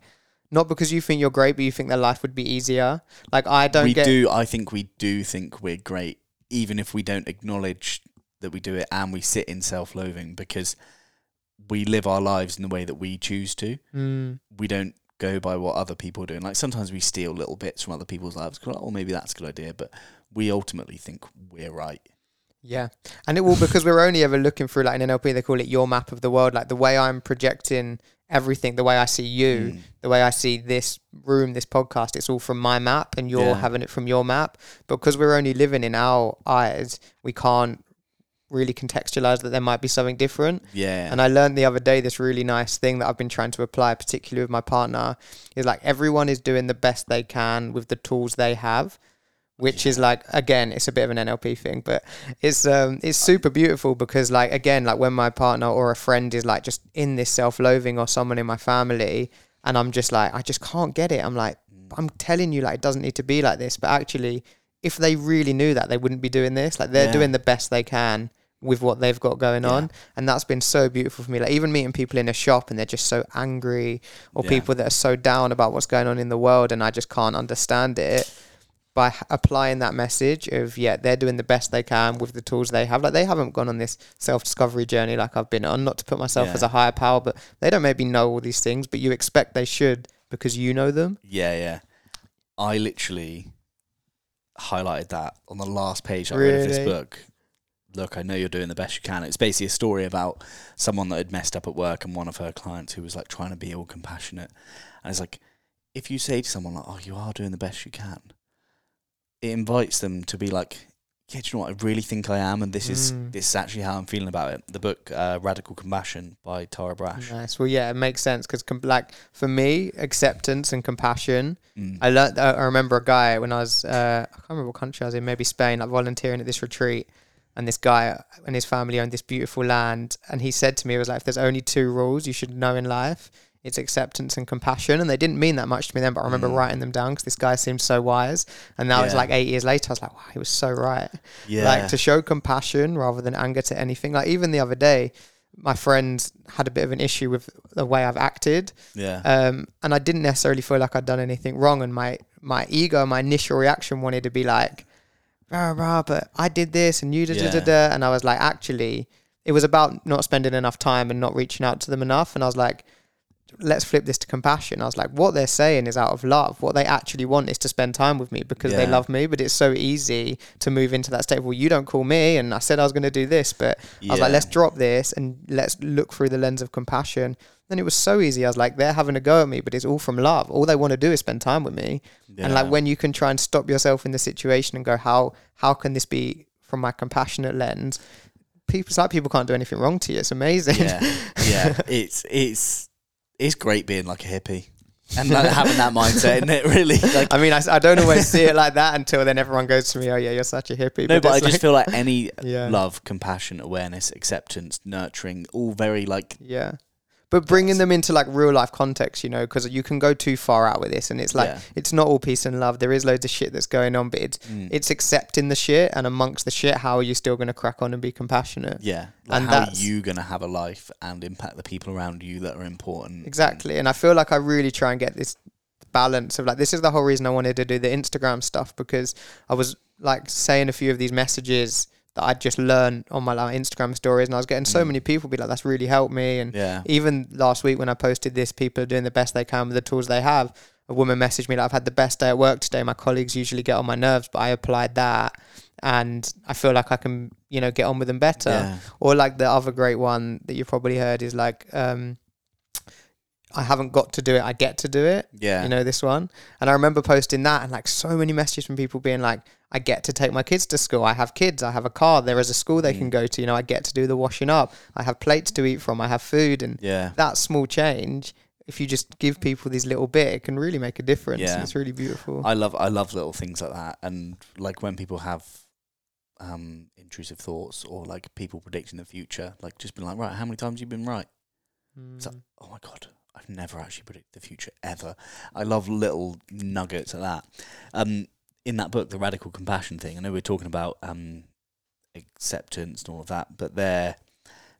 Not because you think you're great, but you think their life would be easier. Like I don't we get do. I think we do think we're great, even if we don't acknowledge that we do it, and we sit in self-loathing because we live our lives in the way that we choose to. Mm, we don't go by what other people are doing. Like sometimes we steal little bits from other people's lives. Oh, maybe that's a good idea, but we ultimately think we're right. yeah, and it will because we're only ever looking through like an NLP. They call it your map of the world. Like the way I'm projecting everything, the way I see you, Mm. the way I see this room, this podcast, it's all from my map, and you're Yeah. having it from your map. But because we're only living in our eyes, we can't really contextualize that there might be something different. Yeah. And I learned the other day this really nice thing that I've been trying to apply, particularly with my partner, is like everyone is doing the best they can with the tools they have. Which is like again, it's a bit of an NLP thing, but it's um it's super beautiful because like again, like when my partner or a friend is like just in this self-loathing or someone in my family, and I'm just like I just can't get it. I'm like I'm telling you, like it doesn't need to be like this, but actually, if they really knew that, they wouldn't be doing this. Like they're Yeah. doing the best they can with what they've got going Yeah. on and that's been so beautiful for me like even meeting people in a shop and they're just so angry or Yeah. people that are so down about what's going on in the world and i just can't understand it by applying that message of yeah they're doing the best they can with the tools they have like they haven't gone on this self-discovery journey like i've been on not to put myself Yeah. as a higher power but they don't maybe know all these things but you expect they should because you know them yeah, yeah. I literally, highlighted that on the last page I read of this book. Look, I know you're doing the best you can. It's basically a story about someone that had messed up at work and one of her clients who was like trying to be all compassionate. And it's like, if you say to someone like, "Oh, you are doing the best you can," it invites them to be like, "Yeah, do you know what? I really think I am, and this is Mm. this is actually how I'm feeling about it." The book uh, "Radical Compassion" by Tara Brach. Nice. Well, yeah, it makes sense because, com- like, for me, acceptance and compassion. Mm. I learned. I I remember a guy when I was. Uh, I can't remember what country I was in. Maybe Spain. Like volunteering at this retreat, and this guy and his family owned this beautiful land. And he said to me, "It was like, if there's only two rules you should know in life, it's acceptance and compassion." And they didn't mean that much to me then, but I remember Mm. writing them down because this guy seemed so wise. And now it's Yeah. like eight years later. I was like, "Wow, he was so right." Yeah, like to show compassion rather than anger to anything. Like even the other day, my friend had a bit of an issue with the way I've acted, yeah, um, and I didn't necessarily feel like I'd done anything wrong. And my my ego, my initial reaction wanted to be like, rah, rah, but I did this and you da da da da, and I was like, actually, it was about not spending enough time and not reaching out to them enough. And I was like. Let's flip this to compassion. I was like, what they're saying is out of love. What they actually want is to spend time with me because they love me. But it's so easy to move into that state. of, Well, you don't call me, and I said I was going to do this, but I was like, let's drop this and let's look through the lens of compassion. Then it was so easy. I was like, they're having a go at me, but it's all from love. All they want to do is spend time with me. And like when you can try and stop yourself in the situation and go, how how can this be from my compassionate lens? People, it's like people can't do anything wrong to you. It's amazing. yeah, yeah. It's it's it's great being like a hippie and like, having that mindset, isn't it? Really, like I mean, I don't always see it like that until then everyone goes to me, oh yeah, you're such a hippie. no, but I it's just feel like any Yeah. love, compassion, awareness, acceptance, nurturing, all very like Yeah. But bringing them into like real life context, you know, because you can go too far out with this, and it's like Yeah. it's not all peace and love. There is loads of shit that's going on, but it's mm, it's accepting the shit, and amongst the shit, how are you still going to crack on and be compassionate? yeah. Like And how are you gonna have a life and impact the people around you that are important? Exactly, and I feel like I really try and get this balance of like this is the whole reason I wanted to do the Instagram stuff because I was like saying a few of these messages that I'd just learned on my like, Instagram stories, and I was getting so Mm. many people be like, "That's really helped me," and Yeah, even last week when I posted this, people are doing the best they can with the tools they have. A woman messaged me like, I've had the best day at work today. My colleagues usually get on my nerves, but I applied that and I feel like I can, you know, get on with them better. yeah, Or like the other great one that you've probably heard is like, um, I haven't got to do it, I get to do it. yeah. You know, this one. And I remember posting that and like so many messages from people being like, I get to take my kids to school. I have kids. I have a car. There is a school they can Mm. go to. You know, I get to do the washing up. I have plates to eat from. I have food. And yeah. that small change, if you just give people these little bit, it can really make a difference. Yeah. It's really beautiful. I love I love little things like that, and like when people have um intrusive thoughts or like people predicting the future, like just being like, right, how many times you been right? It's like, Mm. oh my god, I've never actually predicted the future ever. I love little nuggets of that. Um, in that book, the radical compassion thing. I know we're talking about um acceptance and all of that, but their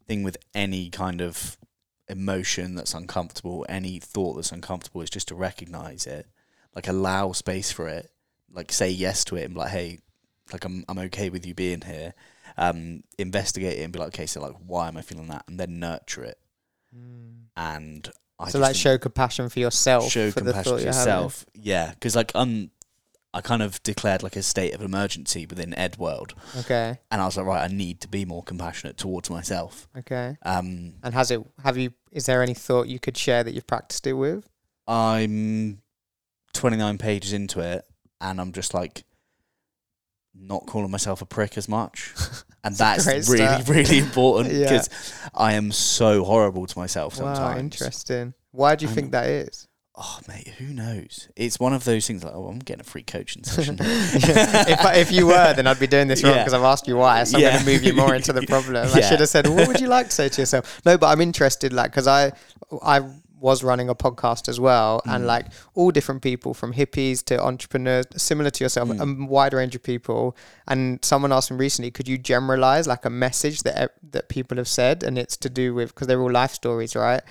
thing with any kind of emotion that's uncomfortable, any thought that's uncomfortable, is just to recognize it, like allow space for it, like say yes to it, and be like, hey, like I'm I'm okay with you being here. Um, investigate it and be like, okay, so like, why am I feeling that, and then nurture it. Mm. And I so like show compassion for yourself. show for compassion for yourself. Yeah, because like um, I kind of declared like a state of emergency within Ed World, Okay. and I was like, right, I need to be more compassionate towards myself. Okay. Um, And has it? Have you? Is there any thought you could share that you've practiced it with? I'm 29 pages into it, and I'm just like not calling myself a prick as much, and that's really start. really important Yeah. because I am so horrible to myself Wow, sometimes. interesting. Why do you Um, think that is? Oh mate, who knows? It's one of those things like, oh, I'm getting a free coaching session. if, I, if you were, then I'd be doing this wrong Yeah. because I've asked you why. So I'm Yeah. going to move you more into the problem. I should have said, "What would you like to say to yourself?" No, but I'm interested, like, because I, I was running a podcast as well, and Mm. like all different people from hippies to entrepreneurs, similar to yourself, Mm. a wide range of people. And someone asked me recently, could you generalize like a message that that people have said, and it's to do with because they're all life stories, right?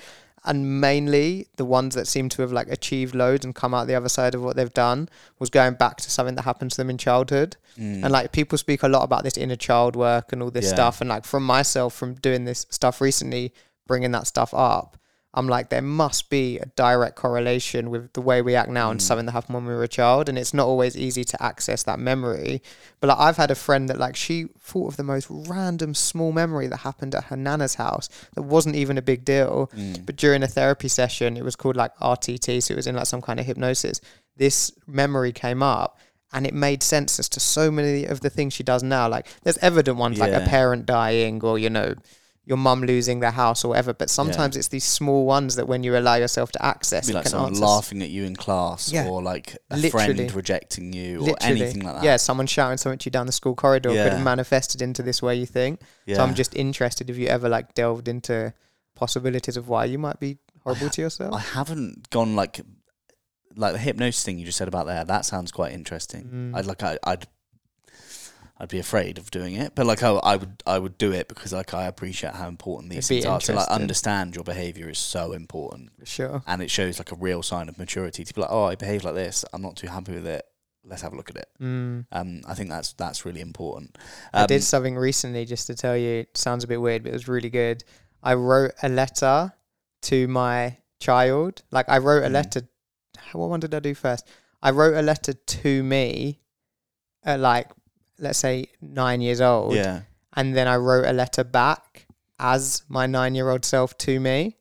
and mainly the ones that seem to have like achieved loads and come out the other side of what they've done was going back to something that happened to them in childhood Mm. and like people speak a lot about this inner child work and all this Yeah. stuff and like from myself from doing this stuff recently bringing that stuff up I'm like, there must be a direct correlation with the way we act now and Mm. something that happened when we were a child. And it's not always easy to access that memory. But like, I've had a friend that like she thought of the most random small memory that happened at her nana's house that wasn't even a big deal. Mm. But during a therapy session, it was called like RTT, so it was in like some kind of hypnosis. This memory came up and it made sense as to so many of the things she does now. Like there's evident ones like a parent dying or, you know, your mum losing their house or whatever. But sometimes it's these small ones that when you allow yourself to access, Be it like someone answer laughing at you in class, Yeah. or like a Literally. friend rejecting you, or Literally. anything like that. Yeah, someone shouting something to you down the school corridor could have manifested into this way you think. yeah. So I'm just interested if you ever like delved into possibilities of why you might be horrible to yourself. I haven't gone like like the hypnosis thing you just said about there. That sounds quite interesting. Mm. I'd like I, I'd I'd be afraid of doing it, but like I, I would I would do it because like I appreciate how important these It'd things are. To like understand your behavior is so important, sure. and it shows like a real sign of maturity to be like, oh, I behave like this. I'm not too happy with it. Let's have a look at it. Mm. Um, I think that's that's really important. I Um, did something recently just to tell you. It sounds a bit weird, but it was really good. I wrote a letter to my child. Like I wrote a Mm. letter. What one did I do first? I wrote a letter to me, at like let's say nine years old, Yeah, and then I wrote a letter back as my nine-year-old self to me.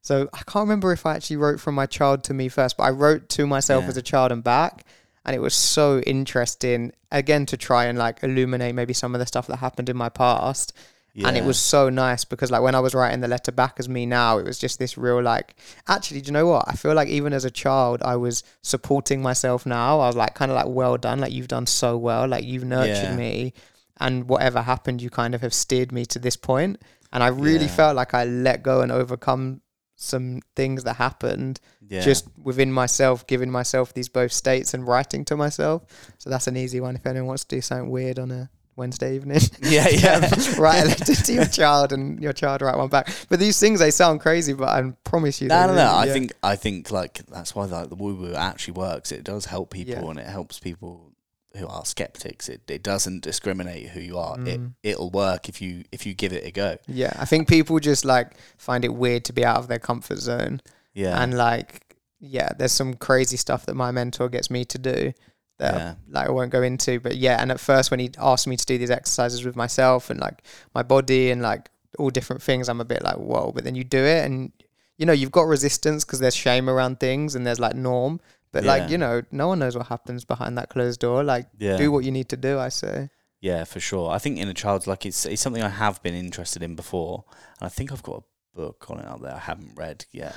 So I can't remember if I actually wrote from my child to me first, but I wrote to myself Yeah. as a child and back, and it was so interesting. Again, to try and like illuminate maybe some of the stuff that happened in my past, yeah. and it was so nice because like when I was writing the letter back as me now, it was just this real like. Actually, do you know what? I feel like even as a child, I was supporting myself. Now I was like kind of like, well done, like you've done so well, like you've nurtured Yeah. me, and whatever happened, you kind of have steered me to this point. And I really Yeah. felt like I let go and overcome some things that happened yeah. just within myself, giving myself these both states and writing to myself. So that's an easy one if anyone wants to do something weird on a Wednesday evening. yeah, yeah. write a letter to your child and your child write one back. But these things they sound crazy, but I promise you. No, no, no. really- I think I think like that's why like the woo woo actually works. It does help people Yeah. and it helps people who are skeptics. It it doesn't discriminate who you are. It Mm. it'll work if you if you give it a go. Yeah, I think people just like find it weird to be out of their comfort zone, Yeah. and like, yeah, there's some crazy stuff that my mentor gets me to do that yeah. like I won't go into. But yeah, and at first when he asked me to do these exercises with myself and like my body and like all different things, I'm a bit like whoa. But then you do it, and you know you've got resistance because there's shame around things and there's like norm. But Yeah. like you know, no one knows what happens behind that closed door. Like Yeah. do what you need to do. I say. Yeah, for sure. I think inner child's like it's it's something I have been interested in before, and I think I've got a book on it out there I haven't read yet.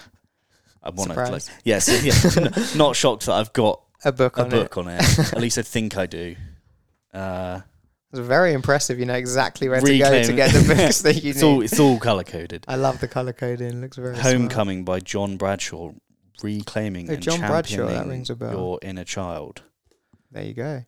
I want to like yes, yeah, n- not shocked that I've got A book a on book on it. At least I think I do. Uh. It's very impressive. You know exactly where to go to get the books that you it's all it's all color coded. I love the color coding. It looks very smart. Homecoming by John Bradshaw, reclaiming Oh, and John Bradshaw, that rings a bell. your inner child. There you go.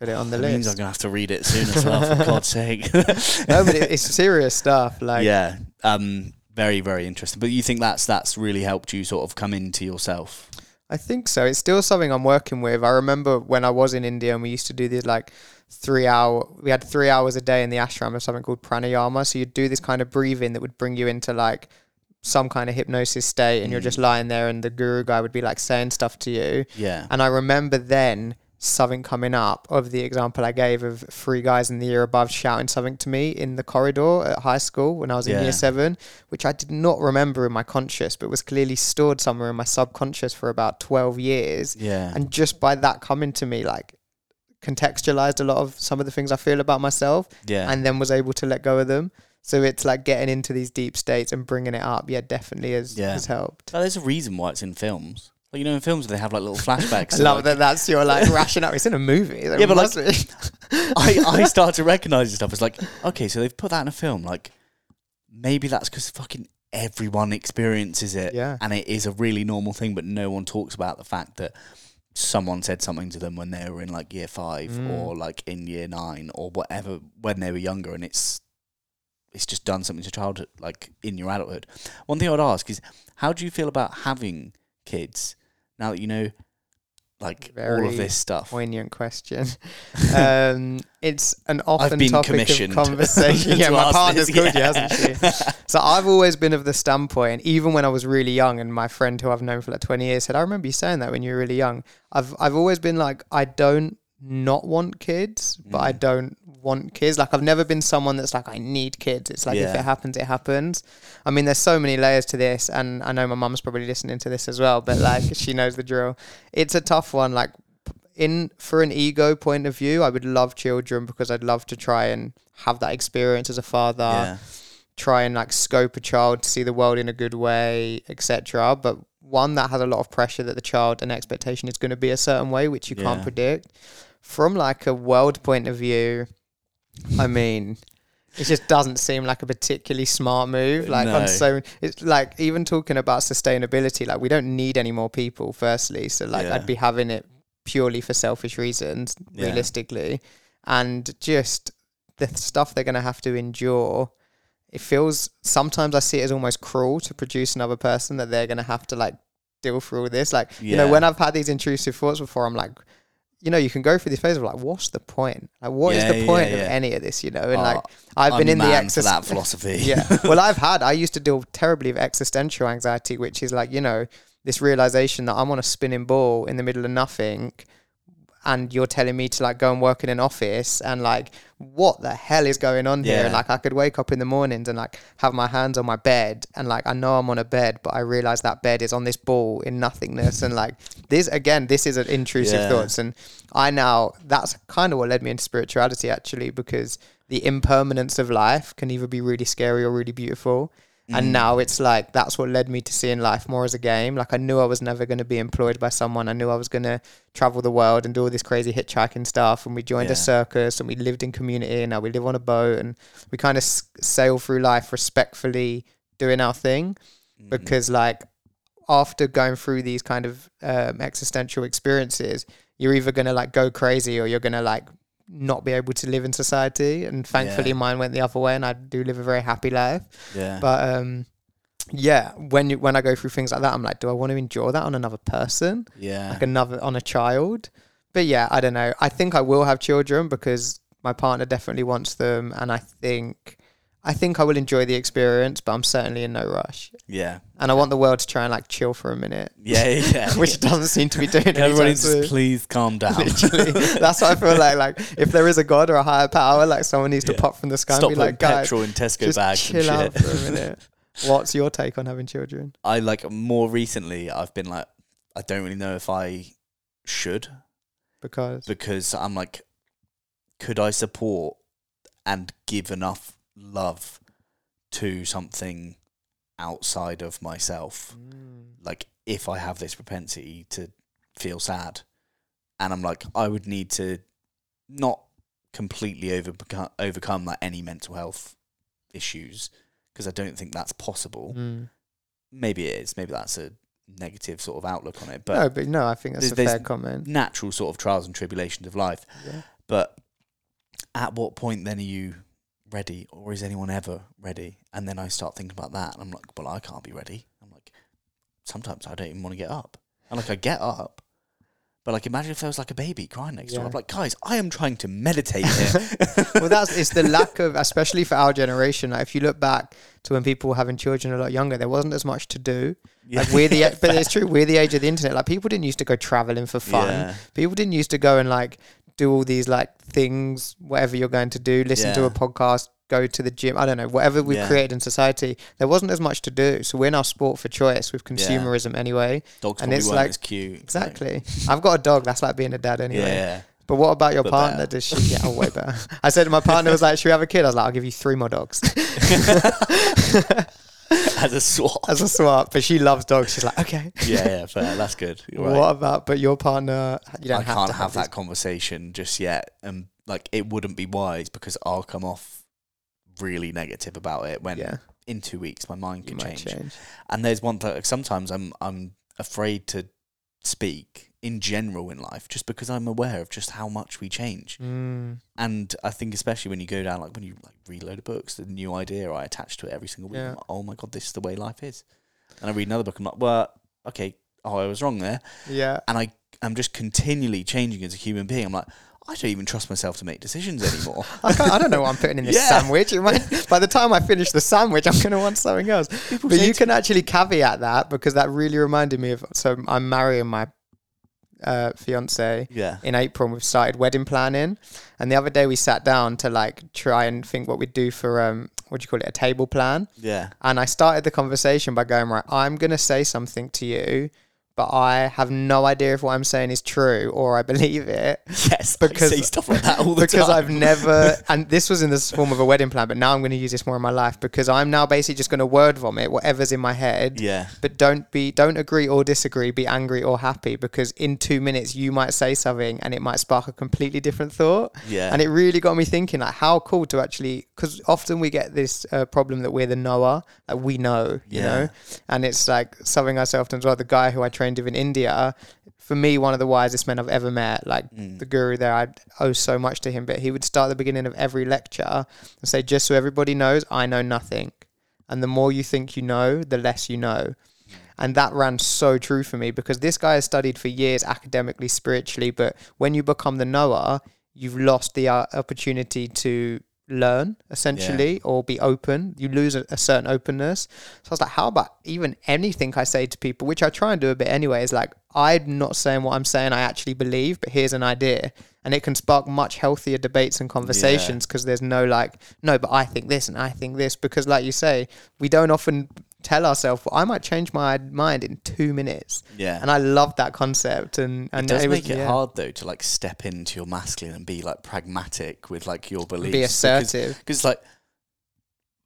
Put it on the that means I'm gonna have to read it soon as well. For God's sake. no, but it, it's serious stuff. Like, yeah, um, very very interesting. But you think that's that's really helped you sort of come into yourself? I think so. It's still something I'm working with. I remember when I was in India and we used to do these like three hour. We had three hours a day in the ashram of something called pranayama. So you'd do this kind of breathing that would bring you into like some kind of hypnosis state, and you're Mm. just lying there, and the guru guy would be like saying stuff to you. Yeah, And I remember then something coming up of the example I gave of three guys in the year above shouting something to me in the corridor at high school when I was in Yeah. year seven, which I did not remember in my conscious, but was clearly stored somewhere in my subconscious for about 12 years. yeah, And just by that coming to me, like, contextualized a lot of some of the things I feel about myself yeah. and then was able to let go of them. So it's like getting into these deep states and bringing it up. Yeah, definitely has, Yeah. has helped. But there's a reason why it's in films. Like you know, in films where they have like little flashbacks. I love like- that. That's your like rationale. It's in a movie. There Yeah, but, like. I, I start to recognize this stuff. It's like, okay, so they've put that in a film. Like, maybe that's because fucking everyone experiences it, Yeah. and it is a really normal thing. But no one talks about the fact that someone said something to them when they were in like year five Mm. or like in year nine or whatever when they were younger, and it's it's just done something to childhood, like in your adulthood. One thing I would ask is, how do you feel about having kids now that you know? Like all of this stuff. Poignant question. um, it's an often been topic commissioned of conversation. yeah, to my ask partner's this, called yeah. you, hasn't she? So I've always been of the standpoint, even when I was really young, and my friend who I've known for like 20 years said, I remember you saying that when you were really young. I've I've always been like, I don't not want kids, but I Mm. don't want kids. Like I've never been someone that's like, I need kids. It's like if it happens, it happens. I mean, there's so many layers to this, and I know my mum's probably listening to this as well, but like she knows the drill. It's a tough one. Like in for an ego point of view, I would love children because I'd love to try and have that experience as a father yeah. try and like scope a child to see the world in a good way, etc. But one that has a lot of pressure that the child and expectation is going to be a certain way, which you can't predict. From like a world point of view, I mean, it just doesn't seem like a particularly smart move. Like No. on so, it's like even talking about sustainability. Like we don't need any more people. Firstly, so like Yeah. I'd be having it purely for selfish reasons, Yeah. realistically, and just the stuff they're going to have to endure it feels sometimes I see it as almost cruel to produce another person that they're gonna have to like deal through all this. Like you know, when I've had these intrusive thoughts before, I'm like, you know, you can go through this phase of like, what's the point? Like, what is Yeah, the point yeah. of any of this? You know, and Oh, like I've I'm been in the man for exis- that philosophy. yeah. Well, I've had. I used to deal terribly with existential anxiety, which is like you know this realization that I'm on a spinning ball in the middle of nothing, and you're telling me to like go and work in an office, and like what the hell is going on here? Yeah. And like I could wake up in the mornings and like have my hands on my bed, and like I know I'm on a bed, but I realize that bed is on this ball in nothingness, and like this again, this is an intrusive Yeah. thoughts, and I now that's kind of what led me into spirituality actually because the impermanence of life can either be really scary or really beautiful. Mm. And now it's like that's what led me to seeing life more as a game. Like I knew I was never going to be employed by someone. I knew I was going to travel the world and do all this crazy hitchhiking stuff. And we joined Yeah. a circus and we lived in community. And now we live on a boat and we kind of s- sail through life respectfully doing our thing Mm. because like after going through these kind of um, existential experiences you're either going to like go crazy or you're going to like not be able to live in society and thankfully Yeah. mine went the other way and i do live a very happy life yeah. but um yeah when you when i go through things like that i'm like do i want to endure that on another person yeah. like another on a child but yeah i don't know i think i will have children because my partner definitely wants them and i think i think i will enjoy the experience but i'm certainly in no rush yeah. and I want the world to try and like chill for a minute, Yeah. Yeah. which it doesn't seem to be doing. Everybody just soon. please calm down. Literally, that's what I feel like. Like if there is a god or a higher power, like someone needs to pop from the sky Stop and be like, guys, petrol in Tesco just bags chill and out shit. for a minute. What's your take on having children? I like more recently. I've been like, I don't really know if I should Because because I'm like, could I support and give enough love to something outside of myself? Like, if I have this propensity to feel sad, and I'm like, I would need to not completely overcome overcome like any mental health issues because I don't think that's possible. Mm. Maybe it is. Maybe that's a negative sort of outlook on it, but no, but no, I think that's a fair comment. natural sort of trials and tribulations of life. Yeah. But at what point then are you ready, or is anyone ever ready? And then I start thinking about that, and I'm like, well, I can't be ready. I'm like, sometimes I don't even want to get up, and like I get up. But like, imagine if there was like a baby crying next door. Yeah. I'm like, guys, I am trying to meditate here. well, that's it's the lack of, especially for our generation. Like if you look back to when people were having children a lot younger, there wasn't as much to do. Yeah. Like we're the, but it's true, we're the age of the internet. Like people didn't used to go traveling for fun. People didn't used to go and like do all these like things, whatever you're going to do, listen to a podcast, go to the gym. I don't know, whatever we've Yeah. created in society. There wasn't as much to do. So we're now sport for choice with consumerism anyway. Dogs And it's like- as cute. Exactly. I've got a dog. That's like being a dad anyway. Yeah. But what about your But partner? better. Does she? Yeah, oh, way better. I said my partner was like, "Should we have a kid?" I was like, "I'll give you three more dogs As a swap. as a swap." But she loves dogs. She's like, "Okay." yeah, yeah, fair. That's good. Right. What about? But your partner, you don't I have can't to have, these- that conversation just yet. And like, it wouldn't be wise because I'll come off really negative about it when Yeah, in two weeks my mind can change. change. And there's one thing. Sometimes I'm I'm afraid to speak in general in life just because I'm aware of just how much we change. Mm, And I think especially when you go down like when you like read a load of books, the new idea I attach to it every single week. Yeah. like, oh my god, this is the way life is. And I read another book. I'm like, well, okay, oh I was wrong there yeah, and I I'm just continually changing as a human being. I'm like, I don't even trust myself to make decisions anymore. I, can't, I don't know what I'm putting in this Yeah. sandwich. Might, by the time I finish the sandwich, I'm going to want something else. People but you can actually caveat that because that really reminded me of. So I'm marrying my uh, fiance yeah. in April, and we've started wedding planning. And the other day we sat down to like try and think what we'd do for um, what do you call it, a table plan. Yeah. And I started the conversation by going, right, I'm going to say something to you, but I have no idea if what I'm saying is true or I believe it Yes. Because- I say stuff like that all the because time. I've never, and this was in the form of a wedding plan, but now I'm going to use this more in my life because I'm now basically just going to word vomit whatever's in my head. Yeah. But don't be, don't agree or disagree. Be angry or happy because in two minutes you might say something and it might spark a completely different thought. Yeah. And it really got me thinking, like, how cool to actually, because often we get this uh, problem that we're the knower, like we know, you Yeah. know, and it's like something I say often as well. The guy who I trained with in India, for me, one of the wisest men I've ever met, like Mm. the guru there, I owe so much to him. But he would start at the beginning of every lecture and say, just so everybody knows, I know nothing. And the more you think you know, the less you know. And that ran so true for me because this guy has studied for years academically, spiritually, but when you become the knower, you've lost the uh, opportunity to learn essentially or be open. You lose a, a certain openness. So I was like, how about even anything I say to people, which I try and do a bit anyway, is like, I'm not saying what I'm saying I actually believe, but here's an idea. And it can spark much healthier debates and conversations because there's no like, no, but I think this and I think this. Because, like you say, we don't often tell ourselves, well, I might change my mind in two minutes. Yeah. And I love that concept. And, and it does was- make it yeah. hard though to like step into your masculine and be like pragmatic with like your beliefs. Be assertive. Because it's like,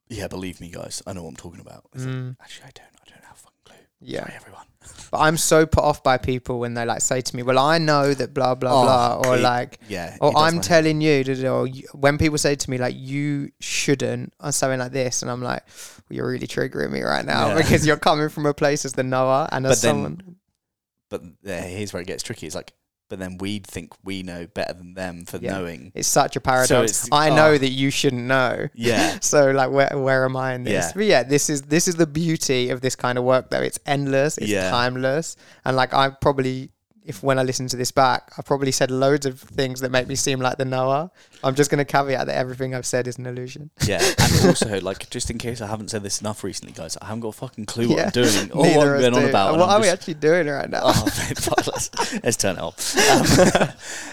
yeah, believe me, guys, I know what I'm talking about. It's like, Mm. actually, I don't. I don't have a fucking clue. Yeah. Sorry, everyone. But I'm so put off by people when they like say to me, "Well, I know that blah blah Oh, blah," or it- like, Yeah. "Or I'm head. telling you," or when people say to me like, "You shouldn't," or something like this, and I'm like, "You're really triggering me right now Yeah. because you're coming from a place as the knower and as But then- someone." But here's where it gets tricky. It's like, but then we'd think we know better than them for Yeah. knowing. It's such a paradox. it's- I know oh. that you shouldn't know. Yeah. So like, where where am I in this? Yeah. But yeah, this is this is the beauty of this kind of work. Though it's endless, it's Yeah. timeless, and like I probably. If when I listen to this back, I probably said loads of things that make me seem like the knower. I'm just going to caveat that everything I've said is an illusion. Yeah, and also like just in case I haven't said this enough recently, guys, I haven't got a fucking clue what Yeah. I'm doing or what I'm going on about. What I'm are we actually doing right now? Oh, let's, let's turn it off. Um,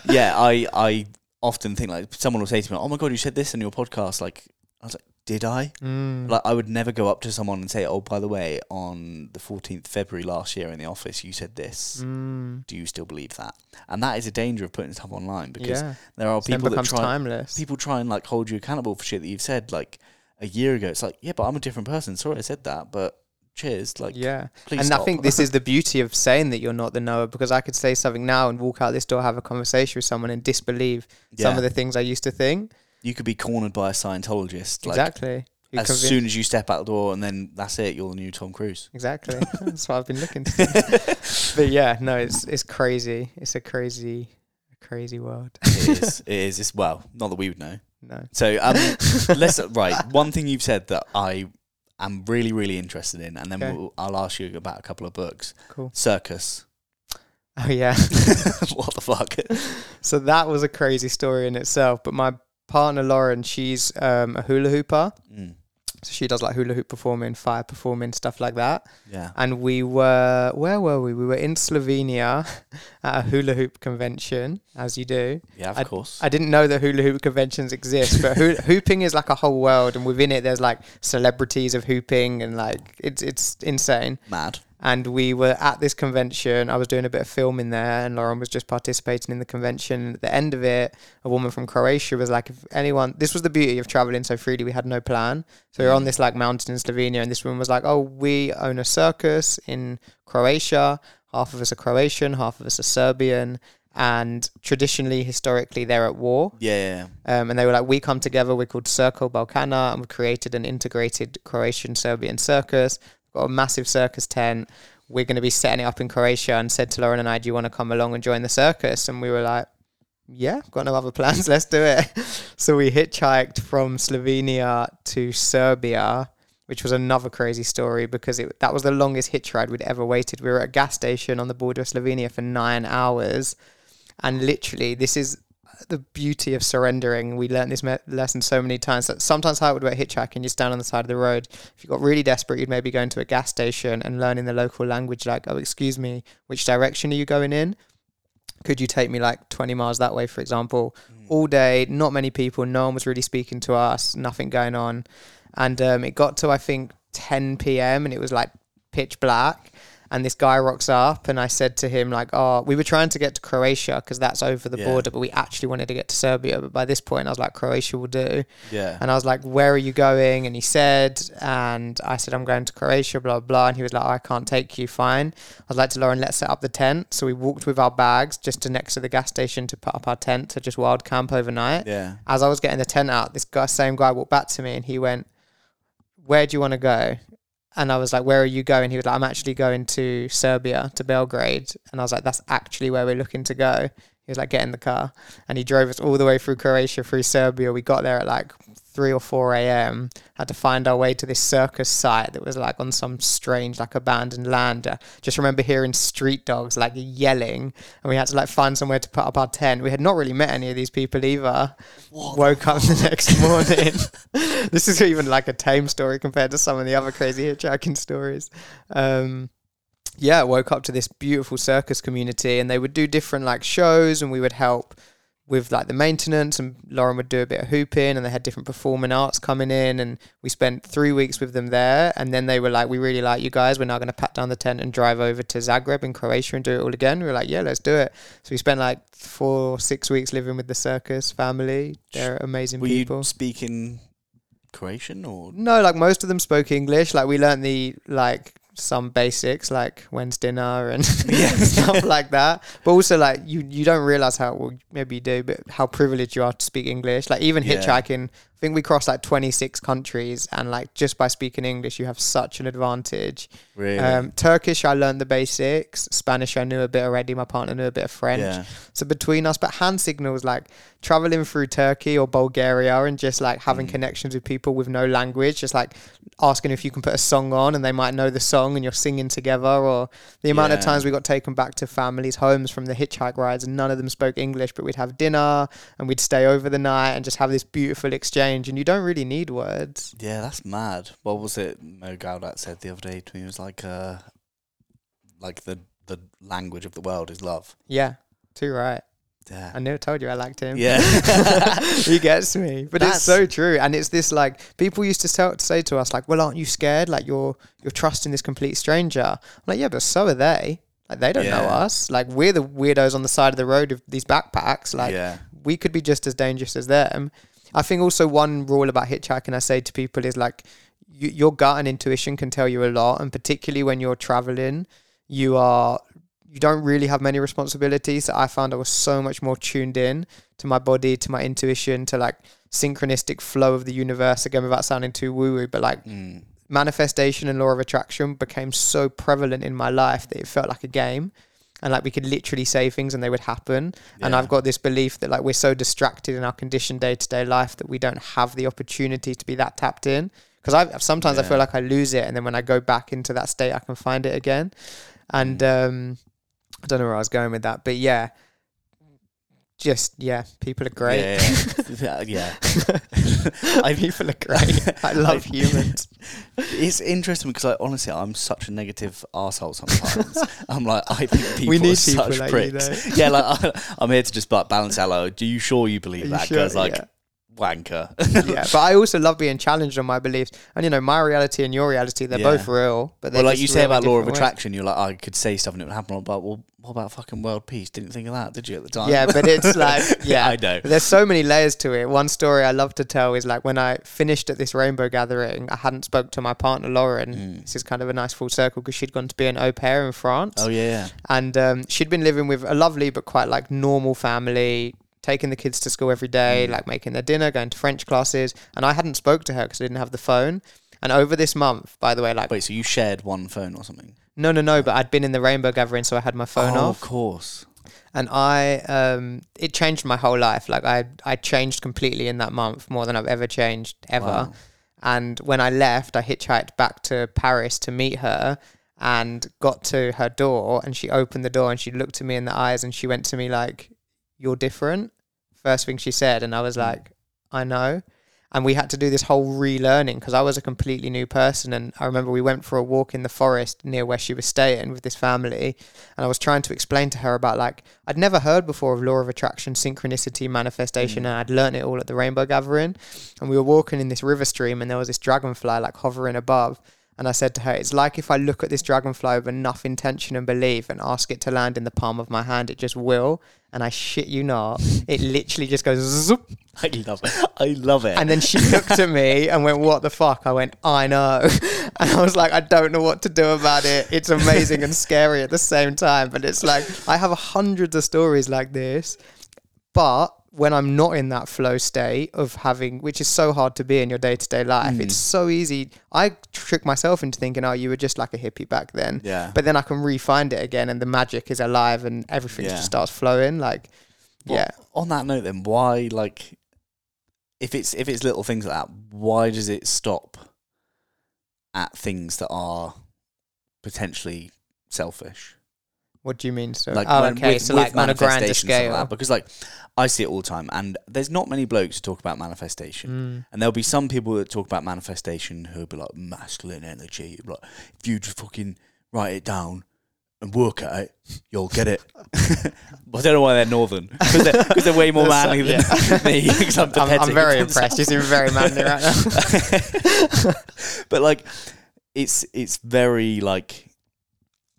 yeah, I I often think like someone will say to me, "Oh my god, you said this in your podcast." Like I was like, "Did I?" Mm. Like I would never go up to someone and say, "Oh, by the way, on the 14th February last year in the office, you said this. Mm. Do you still believe that?" And that is a danger of putting stuff online because Yeah. there are people that try timeless. people try and like hold you accountable for shit that you've said like a year ago. It's like, yeah, but I'm a different person. Sorry, I said that, but cheers. Like, yeah. please and stop. I think this is the beauty of saying that you're not the knower because I could say something now and walk out this door, have a conversation with someone and disbelieve some of the things I used to think. You could be cornered by a Scientologist. Like, exactly. As soon as you step out the door, and then that's it. You're the new Tom Cruise. Exactly. That's what I've been looking to. but yeah, no, it's it's crazy. It's a crazy, crazy world. It is. It is. It's well, not that we would know. No. So um, let's right. One thing you've said that I am really, really interested in, and then Okay. we'll, I'll ask you about a couple of books. Cool. Circus. Oh yeah. what the fuck? so that was a crazy story in itself. But my partner Lauren, she's um, a hula hooper. Mm, So she does like hula hoop performing, fire performing, stuff like that. yeah. And we were, where were we? We were in Slovenia at a hula hoop convention, as you do. Yeah, of course. I didn't know that hula hoop conventions exist, but hoo- hooping is like a whole world, and within it, there's like celebrities of hooping, and like it's it's insane. Mad. And we were at this convention. I was doing a bit of filming there, and Lauren was just participating in the convention. At the end of it, a woman from Croatia was like, "If anyone, this was the beauty of traveling so freely. We had no plan, so we were on this like mountain in Slovenia, and this woman was like, "Oh, we own a circus in Croatia. Half of us are Croatian, half of us are Serbian." And traditionally, historically, they're at war. Yeah. Um, and they were like, we come together. We're called Circle Balkana, and we created an integrated Croatian Serbian circus. Got a massive circus tent. We're going to be setting it up in Croatia. And said to Lauren and I, "Do you want to come along and join the circus?" And we were like, "Yeah, got no other plans. Let's do it." so we hitchhiked from Slovenia to Serbia which was another crazy story because it, that was the longest hitch ride we'd ever waited. We were at a gas station on the border of Slovenia for nine hours. And literally, this is the beauty of surrendering. We learned this me- lesson so many times that sometimes how it would work hitchhiking, you stand on the side of the road. If you got really desperate, you'd maybe go into a gas station and learn in the local language, like, oh, excuse me, which direction are you going in? Could you take me like 20 miles that way, for example? Mm. All day, not many people, no one was really speaking to us, nothing going on. And um, it got to, I think, 10 p.m. and it was like pitch black and this guy rocks up and I said to him like oh we were trying to get to Croatia because that's over the yeah. border but we actually wanted to get to Serbia. But by this point I was like Croatia will do. Yeah. And I was like where are you going? And he said and I said I'm going to Croatia blah blah and he was like oh, I can't take you. Fine. I was like to Lauren let's set up the tent. So we walked with our bags just to next to the gas station to put up our tent to just wild camp overnight. Yeah. As I was getting the tent out this guy same guy walked back to me and he went where do you want to go and I was like, "Where are you going?" He was like, "I'm actually going to Serbia, to Belgrade." And I was like, "That's actually where we're looking to go." He was like, "Get in the car," and he drove us all the way through Croatia, through Serbia. We got there at like three or four a.m. Had to find our way to this circus site that was like on some strange like abandoned land. Just remember hearing street dogs like yelling, and we had to like find somewhere to put up our tent. We had not really met any of these people either. What Woke up the next morning. this is even like a tame story compared to some of the other crazy hitchhiking stories. Um, yeah, woke up to this beautiful circus community, and they would do different like shows, and we would help with like the maintenance and Lauren would do a bit of hooping and they had different performing arts coming in and we spent three weeks with them there and then they were like we really like you guys. We're now going to pat down the tent and drive over to Zagreb in Croatia and do it all again. We were like yeah let's do it. So we spent like four six weeks living with the circus family. They're amazing were people. you speaking Croatian or? No like most of them spoke English. Like we learned the like some basics like when's dinner and stuff like that. But also like you you don't realize how well maybe you do, but how privileged you are to speak English. Like even yeah. hitchhiking, I think we crossed like twenty six countries, and like just by speaking English, you have such an advantage. Really? Um, Turkish, I learned the basics. Spanish, I knew a bit already. My partner knew a bit of French. Yeah. So between us, but hand signals like traveling through Turkey or Bulgaria and just like having mm. connections with people with no language, just like asking if you can put a song on and they might know the song and you're singing together, or the amount yeah. of times we got taken back to families' homes from the hitchhike rides and none of them spoke English, but we'd have dinner and we'd stay over the night and just have this beautiful exchange. And you don't really need words. Yeah, that's mad. What was it Mo Gawdat said the other day to me? It was like, uh, like the the language of the world is love. Yeah, too right. Yeah. I never told you I liked him. Yeah. he gets me. But That's it's so true. And it's this like people used to tell, say to us like, "Well, aren't you scared? Like you're you're trusting this complete stranger." I'm like, "Yeah, but so are they. Like they don't yeah. know us. Like we're the weirdos on the side of the road with these backpacks. Like yeah. we could be just as dangerous as them." I think also one rule about hitchhiking I say to people is like you, your gut and intuition can tell you a lot and particularly when you're traveling you are you don't really have many responsibilities. I found I was so much more tuned in to my body, to my intuition, to like synchronistic flow of the universe. Again, without sounding too woo woo, but like mm. manifestation and law of attraction became so prevalent in my life that it felt like a game. And like we could literally say things and they would happen. Yeah. And I've got this belief that like we're so distracted in our conditioned day to day life that we don't have the opportunity to be that tapped in. Because I sometimes yeah. I feel like I lose it, and then when I go back into that state, I can find it again. And mm. um, I don't know where I was going with that, but yeah, just yeah, people are great. Yeah, yeah. yeah. I, people are great. I love humans. It's interesting because I honestly, I'm such a negative asshole sometimes. I'm like, I think people we need are such like pricks. yeah, like I, am here to just like balance out. Like, do you sure you believe that? Because sure? like. Yeah wanker. yeah, but I also love being challenged on my beliefs, and you know, my reality and your reality—they're yeah. both real. But well, like you say about law of attraction, ways. you're like, I could say stuff and it would happen. But well, what about fucking world peace? Didn't think of that, did you at the time? Yeah, but it's like, yeah, I know. There's so many layers to it. One story I love to tell is like when I finished at this rainbow gathering, I hadn't spoke to my partner Lauren. Mm. This is kind of a nice full circle because she'd gone to be an au pair in France. Oh yeah, and um, she'd been living with a lovely but quite like normal family taking the kids to school every day, mm. like making their dinner, going to French classes, and I hadn't spoke to her because I didn't have the phone. And over this month, by the way, like wait, so you shared one phone or something? No, no, no. But I'd been in the rainbow gathering, so I had my phone oh, off. Of course. And I, um, it changed my whole life. Like I, I changed completely in that month, more than I've ever changed ever. Wow. And when I left, I hitchhiked back to Paris to meet her and got to her door and she opened the door and she looked at me in the eyes and she went to me like, You're different. First thing she said. And I was like, I know. And we had to do this whole relearning because I was a completely new person. And I remember we went for a walk in the forest near where she was staying with this family. And I was trying to explain to her about like, I'd never heard before of law of attraction, synchronicity, manifestation. Mm. And I'd learned it all at the Rainbow Gathering. And we were walking in this river stream and there was this dragonfly like hovering above. And I said to her, it's like if I look at this dragonfly with enough intention and belief and ask it to land in the palm of my hand, it just will. And I shit you not, it literally just goes zoop. I love it. I love it. And then she looked at me and went, What the fuck? I went, I know. And I was like, I don't know what to do about it. It's amazing and scary at the same time. But it's like, I have hundreds of stories like this. But when I'm not in that flow state of having, which is so hard to be in your day to day life, it's mm. so easy. I trick myself into thinking, oh, you were just like a hippie back then. Yeah. But then I can re-find it again and the magic is alive and everything Yeah. just starts flowing. Like, Well, yeah. On that note, then, why like if it's if it's little things like that, why does it stop at things that are potentially selfish? What do you mean? So, Like oh, okay. with- so, with like, on a grander manifestations and all scale. that, because like I see it all the time, and there's not many blokes who talk about manifestation. Mm. And there'll be some people that talk about manifestation who'll be like masculine energy. Like if you just fucking write it down and work at it, you'll get it. but I don't know why they're northern because they're, they're way more manly than yeah. me. I'm, I'm, I'm very impressed. You seem very manly right now. but like, it's it's very like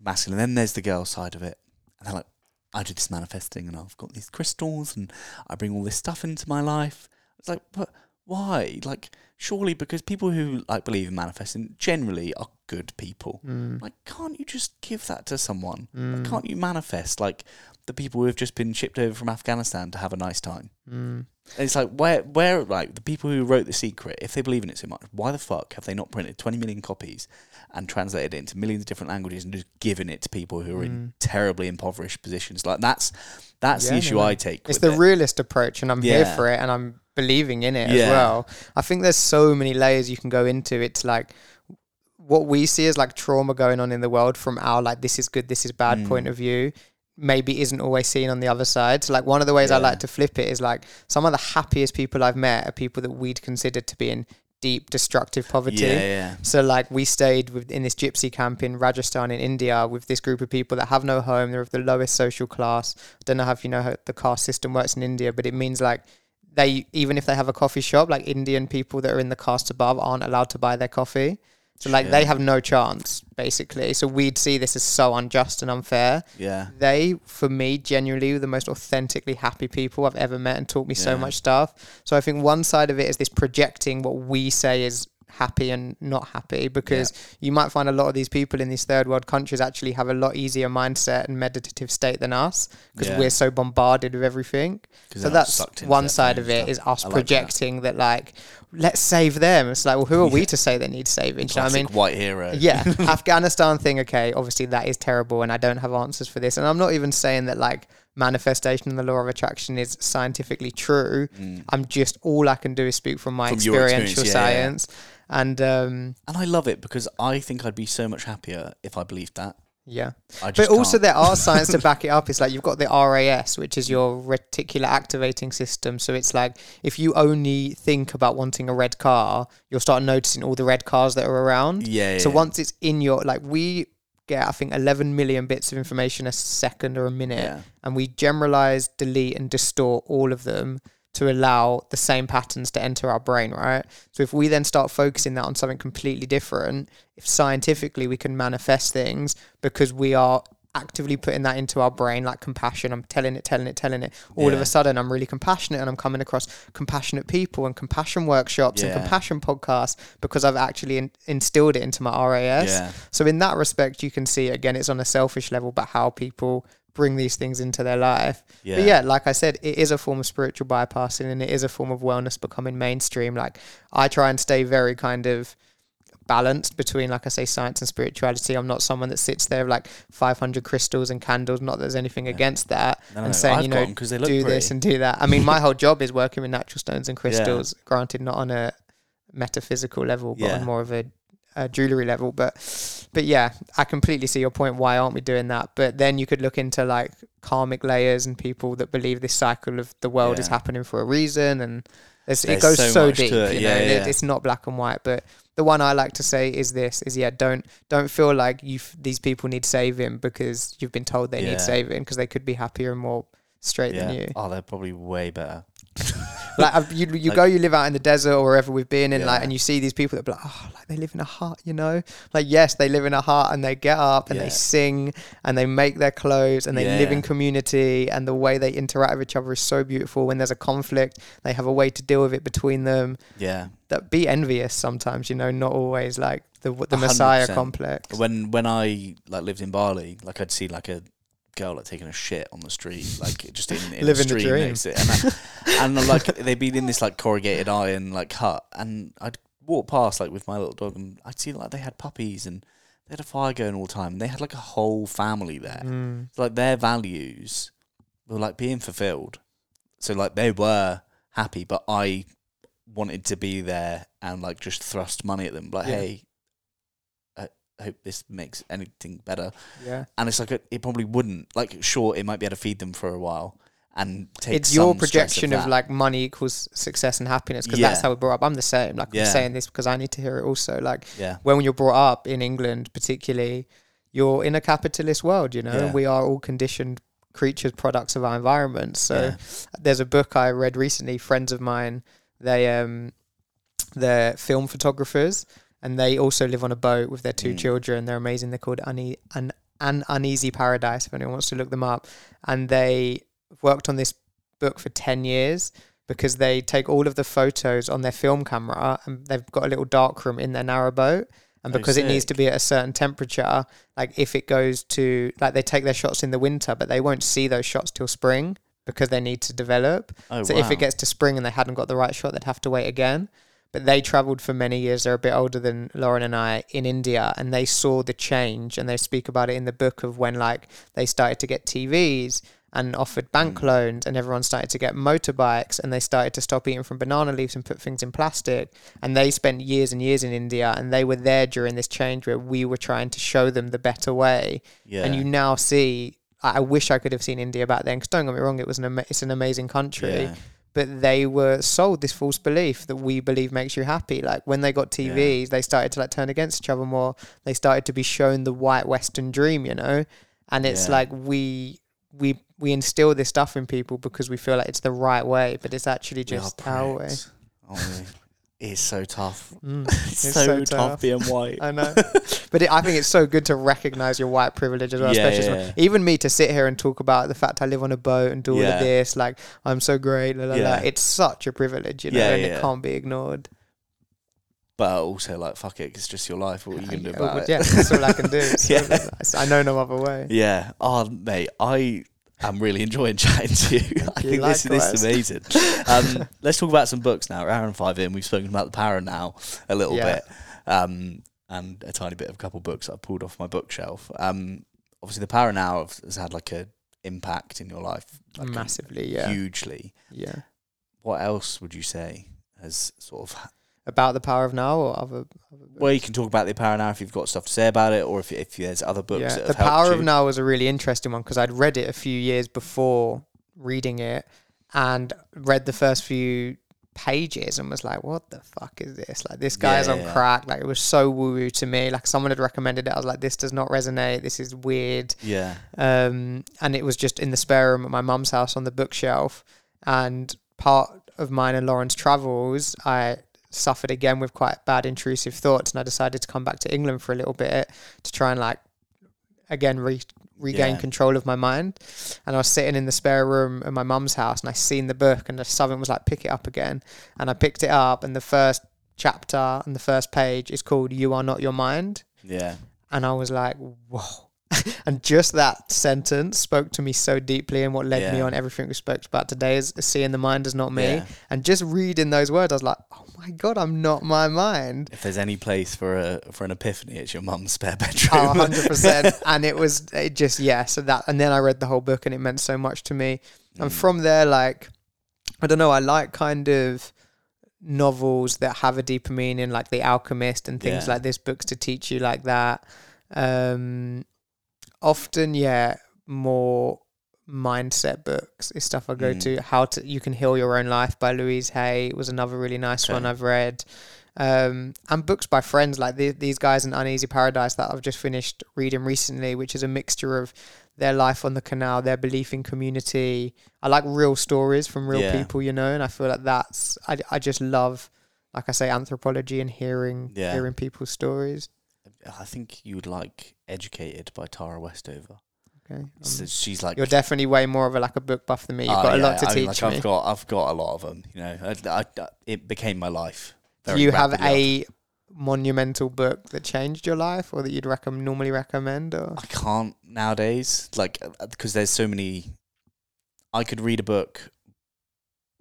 masculine. Then there's the girl side of it, and they're like, I do this manifesting, and I've got these crystals, and I bring all this stuff into my life. It's like, but why? Like, surely because people who like believe in manifesting generally are good people. Mm, Like, can't you just give that to someone? mm, Can't you manifest like the people who have just been shipped over from Afghanistan to have a nice time? mm. And it's like where where like the people who wrote the secret, if they believe in it so much, why the fuck have they not printed twenty million copies and translated it into millions of different languages and just given it to people who are in Mm. terribly impoverished positions? Like that's that's Yeah, the issue no. I take. It's the it. realist approach, and I'm here for it, and I'm believing in it Yeah. as well. I think there's so many layers you can go into. It's like what we see as like trauma going on in the world from our like this is good, this is bad Mm. point of view. Maybe isn't always seen on the other side. So like one of the ways I like to flip it is like some of the happiest people I've met are people that we'd consider to be in deep destructive poverty. Yeah, yeah. So like we stayed with, in this gypsy camp in Rajasthan in India with this group of people that have no home. They're of the lowest social class. I don't know how if you know how the caste system works in India, but it means like they even if they have a coffee shop, like Indian people that are in the caste above aren't allowed to buy their coffee. So like they have no chance basically. So we'd see this as so unjust and unfair. Yeah. They, for me, genuinely were the most authentically happy people I've ever met and taught me so much stuff. So I think one side of it is this projecting what we say is happy and not happy because you might find a lot of these people in these third world countries actually have a lot easier mindset and meditative state than us because Yeah. we're so bombarded with everything So that's one side of it stuff. is us like projecting that. like let's save them. It's like well who are we to say they need saving? You know what I mean? White hero. yeah afghanistan thing okay obviously that is terrible and i don't have answers for this and i'm not even saying that like manifestation and the law of attraction is scientifically true Mm. i'm just all i can do is speak from my From experiential experience, yeah, yeah. And um And I love it because I think I'd be so much happier if I believed that. yeah I but also can't. there are science to back it up it's like you've got the ras which is your reticular activating system so it's like if you only think about wanting a red car you'll start noticing all the red cars that are around yeah, yeah. So once it's in your like we get I think 11 million bits of information a second or a minute yeah. and we generalize, delete and distort all of them to allow the same patterns to enter our brain, right? So if we then start focusing that on something completely different, if scientifically we can manifest things because we are actively putting that into our brain like compassion i'm telling it telling it telling it all of a sudden i'm really compassionate and i'm coming across compassionate people and compassion workshops and compassion podcasts because i've actually in- instilled it into my ras Yeah. so in that respect, you can see again, it's on a selfish level, but how people bring these things into their life. Yeah. But yeah, like I said, it is a form of spiritual bypassing, and it is a form of wellness becoming mainstream. Like I try and stay very kind of balanced between, like I say, science and spirituality. I'm not someone that sits there with like 500 crystals and candles. Not that there's anything against that, No, and no, saying I've you know 'em 'cause they look do pretty. this and do that. I mean, my whole job is working with natural stones and crystals. Granted, not on a metaphysical level, but Yeah. on more of a, a jewelry level. But but yeah, I completely see your point. Why aren't we doing that? But then you could look into like karmic layers and people that believe this cycle of the world is happening for a reason, and it goes so so, deep. it. You Yeah, know, It- yeah. it's not black and white. But the one I like to say is this: is yeah, don't don't feel like you these people need saving because you've been told they Yeah. need saving because they could be happier and more straight yeah. than you. Oh, they're probably way better. like I've- you, you Like- go, you live out in the desert or wherever we've been, and like, and you see these people that be like, oh, like they live in a hut, you know, like yes, they live in a hut, and they get up and Yeah. they sing and they make their clothes and they live in community, and the way they interact with each other is so beautiful. When there's a conflict, they have a way to deal with it between them. Yeah. That be envious sometimes, you know, not always like the the A hundred Messiah complex. When when I like lived in Bali, like I'd see like a girl like taking a shit on the street, like it just in, in Living the stream dream. and, I, and like they'd be in this like corrugated iron like hut, and I'd walk past like with my little dog, and I'd see like they had puppies and they had a fire going all the time. And they had like a whole family there. Mm. So, like their values were like being fulfilled. So like they were happy, but I wanted to be there and like just thrust money at them. Like, Yeah. hey, hope this makes anything better. Yeah. And it's like it, it probably wouldn't. Like, sure, it might be able to feed them for a while and take. it's your projection of, that. like money equals success and happiness because that's how we're brought up. I'm the same. Like Yeah. I'm saying this because I need to hear it also. Like yeah, when you're brought up in England, particularly, you're in a capitalist world. You know, Yeah. we are all conditioned creatures, products of our environment. So yeah, there's a book I read recently. Friends of mine, they um, they're film photographers, and they also live on a boat with their two Mm. children. They're amazing. They're called Une- an an uneasy paradise. If anyone wants to look them up, and they worked on this book for ten years because they take all of the photos on their film camera and they've got a little dark room in their narrow boat. And Oh, because it needs to be at a certain temperature, like if it goes to like they take their shots in the winter, but they won't see those shots till spring because they need to develop. Oh, so if it gets to spring and they hadn't got the right shot, they'd have to wait again. But they travelled for many years. They're a bit older than Lauren and I in India, and they saw the change. And they speak about it in the book of when like they started to get TVs and offered bank Mm. loans, and everyone started to get motorbikes, and they started to stop eating from banana leaves and put things in plastic. And they spent years and years in India, and they were there during this change where we were trying to show them the better way yeah, and you now see I I wish I could have seen India back then because don't get me wrong it was an ama- it's an amazing country yeah, but they were sold this false belief that we believe makes you happy like when they got Yeah. TVs they started to like turn against each other more they started to be shown the white western dream you know and it's Yeah. like we we we instill this stuff in people because we feel like it's the right way but it's actually just our way we? It's so tough. Mm. It's, so, so tough, tough. being white. I know, but it, I think it's so good to recognize your white privilege as well. Yeah, especially yeah, even me to sit here and talk about the fact I live on a boat and do all Yeah. of this, like I'm so great. La, la, la. It's such a privilege, you know, and it can't be ignored. But also, like, fuck it, it's just your life. What are you gonna do about it? yeah, that's all I can do. Yeah. I know no other way. Yeah. Oh, mate, I am really enjoying chatting to you. I you, think this, this is amazing. Um, let's talk about some books now. We're hour and five in. We've spoken about the power now a little Yeah. bit, um, and a tiny bit of a couple books I pulled off my bookshelf. Um, obviously, the power now has had like a impact in your life, like, Massively, yeah, hugely. yeah. What else would you say has sort of? About the power of now or other. other Well, you can talk about the power now if you've got stuff to say about it, or if if there's other books. yeah, that the power of now was a really interesting one because I'd read it a few years before reading it, and read the first few pages and was like, "What the fuck is this? Like, this guy's Yeah, on yeah. crack. Like, it was so woo woo to me. Like, someone had recommended it. I was like, this does not resonate. This is weird. Yeah. Um, and it was just in the spare room at my mum's house on the bookshelf. And part of mine and Lauren's travels, I suffered again with quite bad intrusive thoughts, and I decided to come back to England for a little bit to try and like again re- regain Yeah. control of my mind. And I was sitting in the spare room at my mum's house, and I seen the book, and the something was like, pick it up again, and I picked it up, and the first chapter and the first page is called "You Are Not Your Mind." Yeah. and I was like, whoa. and just that sentence spoke to me so deeply, and what led me on everything we spoke about today is seeing the mind as not me. Yeah. And just reading those words, I was like, oh my god, I'm not my mind. If there's any place for a for an epiphany, it's your mum's spare bedroom. Oh, 100%. and it was it just, yeah. So that, and then I read the whole book and it meant so much to me. And Mm. from there, like, I don't know, I like kind of novels that have a deeper meaning, like The Alchemist and things Yeah. like this, books to teach you like that. Um, often, yeah, more mindset books is stuff I go Mm. to. How to You Can Heal Your Own Life by Louise Hay was another really nice one I've read. Um, and books by friends like the, these guys in Uneasy Paradise that I've just finished reading recently, which is a mixture of their life on the canal, their belief in community. I like real stories from real Yeah. people, you know, and I feel like that's I, I just love, like I say, anthropology and hearing Yeah. hearing people's stories. I think you would like Educated by Tara Westover. Okay, um, So she's like you're definitely way more of a like a book buff than me. You've Oh, got a yeah, lot to I mean, teach like, me. I've got I've got a lot of them. You know, I, I, I- it became my life. Do you have a monumental book that changed your life, or that you'd recommend normally recommend? Or I can't nowadays, like because there's so many. I could read a book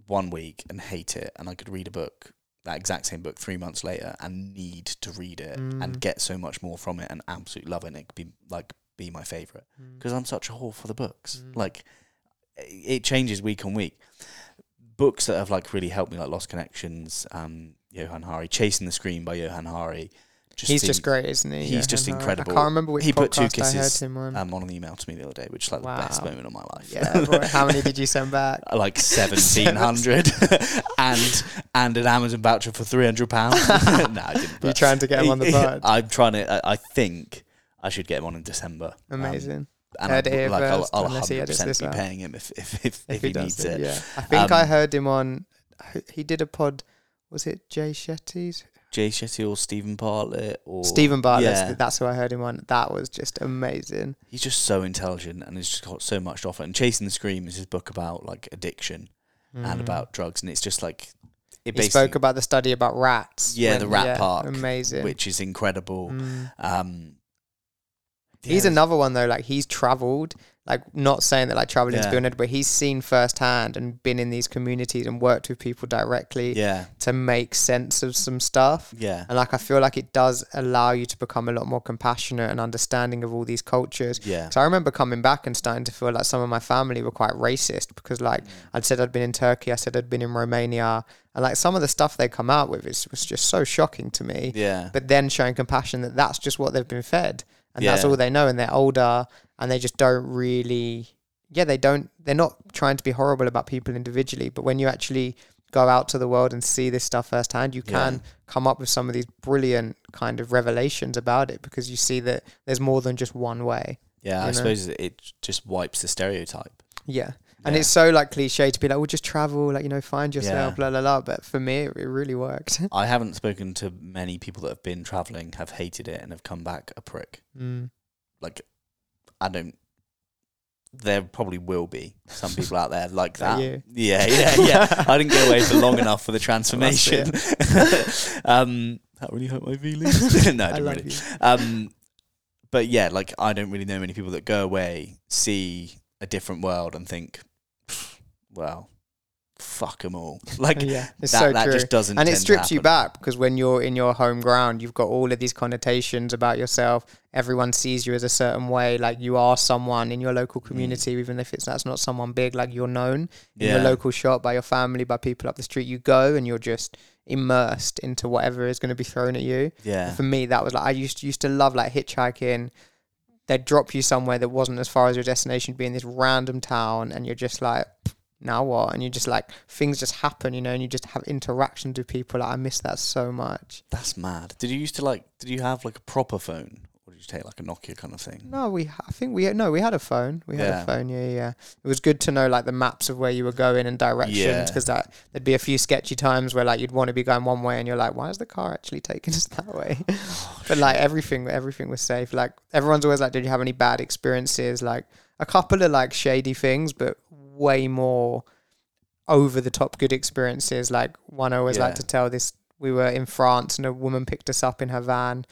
one week and hate it, and I could read a book that exact same book three months later and need to read it Mm. and get so much more from it and absolutely love it. And it could be like be my favorite because I'm such a whore for the books. Mm. Like it changes week on week. Books that have like really helped me, like Lost Connections, um, Johann Hari, Chasing the Scream by Johann Hari. Just he's seem- just great, isn't he? he's just Hari. incredible. I can't remember which He put two kisses I heard him on. um, on an email to me the other day, which is like the best moment of my life. yeah, boy, how many did you send back? like seventeen hundred, and and an Amazon voucher for three hundred pounds. no, I didn't. You but- trying to get him on the pod? I'm trying to. I, I think I should get him on in December. Um, Amazing. and Heard I, like, I'll, I'll 100% edits be paying him if if if, if, he, he, needs it, it. yeah. I think I Um, heard him on. He did a pod. Was it Jay Shetty's? Jay Shetty or Steven Bartlett or Steven Bartlett. Yeah, That's who I heard him on. That was just amazing. he's just so intelligent and he's just got so much to offer. And Chasing the Scream is his book about like addiction and Mm. about drugs, and it's just like it He spoke about the study about rats. Yeah, the rat yeah, park, Amazing. which is incredible. Mm. Um, He's another one though. Like he's travelled. Like not saying that like traveling Yeah. good, but he's seen firsthand and been in these communities and worked with people directly Yeah, to make sense of some stuff. yeah, And like I feel like it does allow you to become a lot more compassionate and understanding of all these cultures. yeah. So I remember coming back and starting to feel like some of my family were quite racist because like mm. I'd said I'd been in Turkey, I said I'd been in Romania, and like some of the stuff they come out with is was just so shocking to me. Yeah, But then showing compassion that that's just what they've been fed and that's all they know and they're older and they just don't really yeah, they don't they're not trying to be horrible about people individually, but when you actually go out to the world and see this stuff firsthand, you Yeah. can come up with some of these brilliant kind of revelations about it because you see that there's more than just one way. yeah. I know? suppose it just wipes the stereotype. Yeah. And Yeah. it's so like cliche to be like, well, just travel, like, you know, find yourself, Yeah. blah, blah, blah. But for me, it, it really worked. I haven't spoken to many people that have been traveling, have hated it, and have come back a prick. mm. Like, I don't. There probably will be some people out there like that. you. Yeah, yeah, yeah. I didn't go away for long enough for the transformation. um, that really hurt my feelings. no, I didn't really. Um, but yeah, like I don't really know many people that go away, see a different world, and think, well, fuck them all. Like yeah, it's that, so that just doesn't. and it strips you back because when you're in your home ground, you've got all of these connotations about yourself. Everyone sees you as a certain way, like you are someone in your local mm. community, even if it's that's not someone big. Like you're known in your local shop by your family, by people up the street. You go and you're just immersed into whatever is going to be thrown at you. Yeah, For me, that was like I used to, used to love like hitchhiking. They'd drop you somewhere that wasn't as far as your destination, be in this random town, and you're just like, now what? And you just like things just happen, you know, and you just have interactions with people. Like, I miss that so much. that's mad. Did you used to like? Did you have like a proper phone, or did you take like a Nokia kind of thing? No, we I think we no we had a phone. We had Yeah. a phone. Yeah, yeah. It was good to know like the maps of where you were going and directions because that there'd be a few sketchy times where like you'd want to be going one way and you're like, why is the car actually taking us that way? Oh, but like everything, everything was safe. Like everyone's always like, did you have any bad experiences? Like a couple of like shady things, but way more over the top good experiences. Like one I always like to tell this. We were in France and a woman picked us up in her van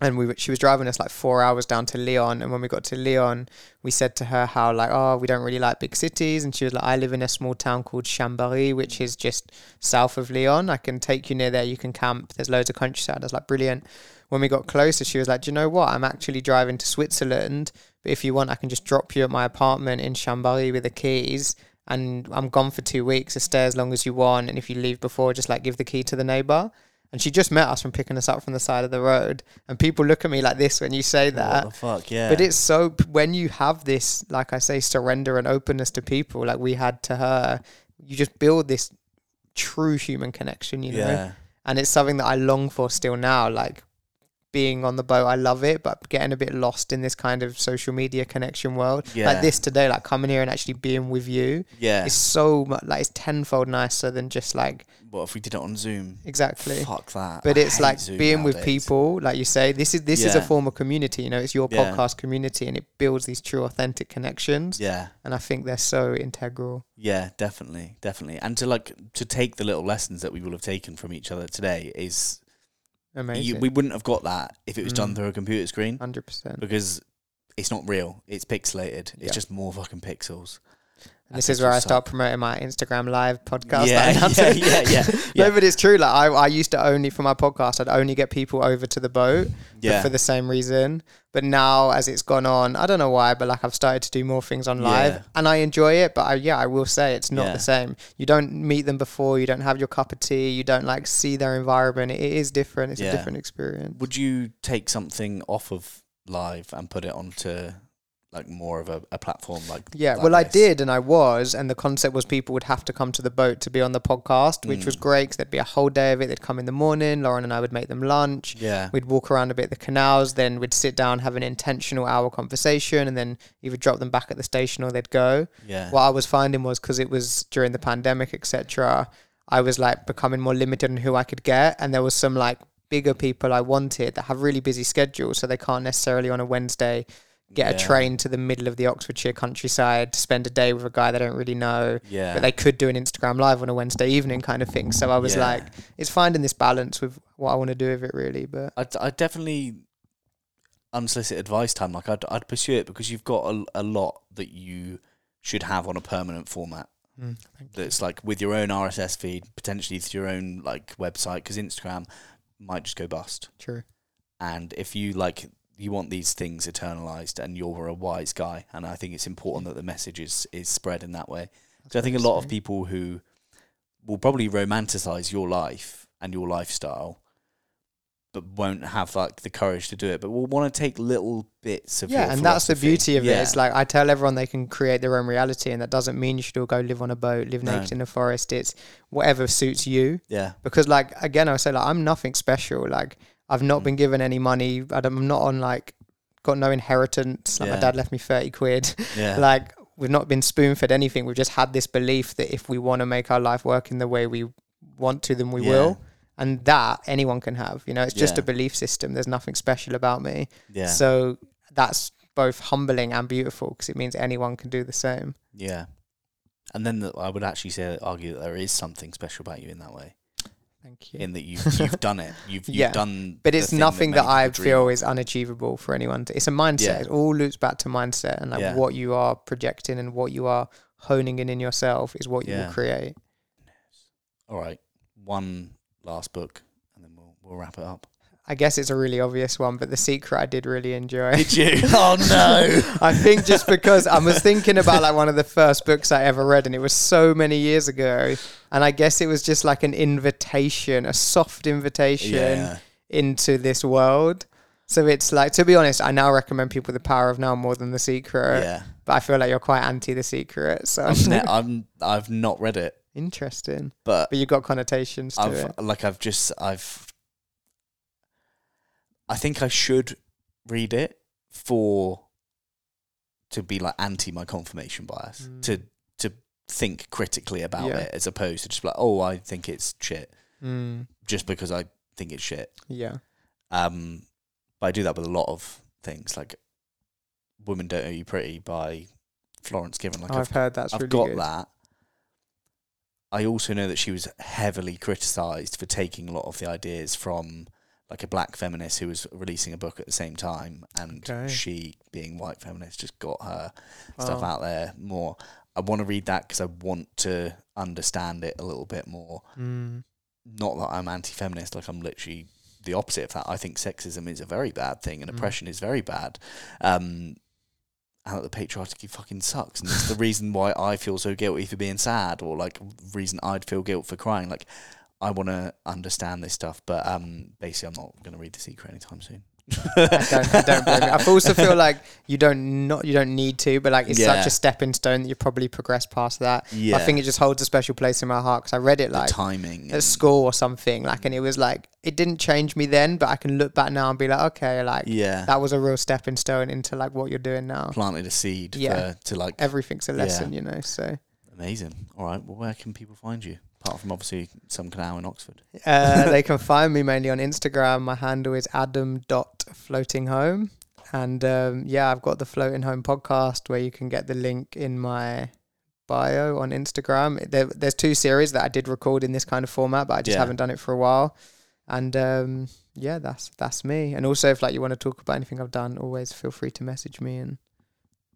and we she was driving us like four hours down to Lyon. And when we got to Lyon, we said to her how like, oh, we don't really like big cities. And she was like, I live in a small town called Chambéry, which mm. is just south of Lyon. I can take you near there. You can camp. There's loads of countryside. I was like, brilliant. When we got closer, she was like, do you know what? I'm actually driving to Switzerland. But if you want, I can just drop you at my apartment in Chambéry with the keys. and I'm gone for two weeks. So stay as long as you want, and if you leave before, just like give the key to the neighbor. And she just met us from picking us up from the side of the road, and people look at me like this when you say that. Fuck? Yeah. But it's so when you have this, like I say, surrender and openness to people, like we had to her, you just build this true human connection, you know. yeah. And it's something that I long for still now. Like being on the boat, I love it, but getting a bit lost in this kind of social media connection world, Yeah. like this today, like coming here and actually being with you, Yeah. It's so much like it's tenfold nicer than just like What if we did it on Zoom? exactly. Fuck that. But I it's like Zoom being with people, like you say. This is this is a form of community. You know, it's your Yeah. podcast community, and it builds these true, authentic connections. Yeah. And I think they're so integral. Yeah, definitely, definitely. And to like to take the little lessons that we will have taken from each other today is you, Amazing. we wouldn't have got that if it was done Mm. through a computer screen Hundred percent. because it's not real. It's pixelated. It's Yeah. just more fucking pixels. And this is where I start suck. promoting my Instagram live podcast. Yeah, yeah, announced. yeah, yeah, no, yeah. but it's true. Like I, I used to only for my podcast, I'd only get people over to the boat Yeah. for the same reason. But now, as it's gone on, I don't know why, but like I've started to do more things on live, Yeah. and I enjoy it. But I, yeah, I will say it's not Yeah. the same. You don't meet them before. You don't have your cup of tea. You don't like see their environment. It is different. It's Yeah. a different experience. Would you take something off of live and put it onto like more of a, a platform like Yeah, like well, I did, and I was, and the concept was people would have to come to the boat to be on the podcast, which was Mm. great because there'd be a whole day of it. They'd come in the morning. Lauren and I would make them lunch. Yeah. We'd walk around a bit the canals, then we'd sit down, have an intentional hour conversation, and then either drop them back at the station or they'd go. Yeah. What I was finding was because it was during the pandemic, etc. I was like becoming more limited on who I could get, and there was some like bigger people I wanted that have really busy schedules, so they can't necessarily on a Wednesday get a train to the middle of the Oxfordshire countryside to spend a day with a guy they don't really know. Yeah. But they could do an Instagram live on a Wednesday evening kind of thing. So I was Yeah. like, it's finding this balance with what I want to do with it really. But I I definitely unsolicited advice time. Like I'd I'd pursue it because you've got a, a lot that you should have on a permanent format. Mm, you. That's like with your own RSS feed, potentially through your own like website, because Instagram might just go bust. True. And if you like, you want these things eternalized, and you're a wise guy, and I think it's important that the message is is spread in that way. So I think a lot of people who will probably romanticize your life and your lifestyle, but won't have like the courage to do it. But will want to take little bits of yeah, and that's the beauty of Yeah. it. It's like I tell everyone they can create their own reality, and that doesn't mean you should all go live on a boat, live No. naked in a forest. It's whatever suits you. yeah, Because like again, I say like I'm nothing special. Like I've not Mm. been given any money. I'm not on like got no inheritance. Like my dad left me thirty quid. yeah, like we've not been spoon fed anything. We've just had this belief that if we want to make our life work in the way we want to, then we Yeah. will. And that anyone can have. You know, it's just Yeah. a belief system. There's nothing special about me. yeah, So that's both humbling and beautiful because it means anyone can do the same. yeah. And then the, I would actually say argue that there is something special about you in that way, Thank you. in that you've you've done it. You've you've Yeah. done. but it's nothing that, many I feel is unachievable for anyone. To, it's a mindset. Yeah. It all loops back to mindset and like Yeah. what you are projecting and what you are honing in in yourself is what you will create. All right, one last book, and then we'll we'll wrap it up. I guess it's a really obvious one, but The Secret I did really enjoy. Did you? oh no! I think just because I was thinking about like one of the first books I ever read, and it was so many years ago, and I guess it was just like an invitation, a soft invitation yeah, into this world. So it's like, to be honest, I now recommend people The Power of Now more than The Secret, yeah. but I feel like you're quite anti The Secret, so I've, ne- I'm I've not read it, interesting. but But you've got connotations to I've it. like I've just I've I think I should read it for to be like anti my confirmation bias Mm. to to think critically about Yeah. it as opposed to just like oh I think it's shit Mm, just because I think it's shit. yeah, Um, but I do that with a lot of things like "Women Don't Owe You Pretty" by Florence Given. Like I've I've, heard that's I've really got good. that. I also know that she was heavily criticised for taking a lot of the ideas from like a black feminist who was releasing a book at the same time, and Okay. she, being white feminist, just got her stuff out there more. I want to read that because I want to understand it a little bit more. Mm, Not that I'm anti-feminist, like I'm literally the opposite of that. I think sexism is a very bad thing and Mm. oppression is very bad. Um, and that the patriarchy fucking sucks, and it's the reason why I feel so guilty for being sad, or like reason I'd feel guilt for crying. Like, I want to understand this stuff, but um, basically, I'm not going to read The Secret anytime soon. I don't, I don't blame you. I also feel like you don't not you don't need to, but like it's Yeah. such a stepping stone that you probably progress past that. Yeah, I think it just holds a special place in my heart because I read it the like timing. at and- school or something, like, and it was like it didn't change me then, but I can look back now and be like, okay, like yeah, that was a real stepping stone into like what you're doing now. planted a seed Yeah. for, to like Everything's a Yeah. lesson, you know. So amazing. All right, well, where can people find you? Apart from obviously some canal in Oxford. uh, they can find me mainly on Instagram. My handle is adam.floatinghome. And um, yeah, I've got the Floating Home podcast where you can get the link in my bio on Instagram. There, there's two series that I did record in this kind of format, but I just Yeah. haven't done it for a while. And um, yeah, that's that's me. And also, if like you want to talk about anything I've done, always feel free to message me. And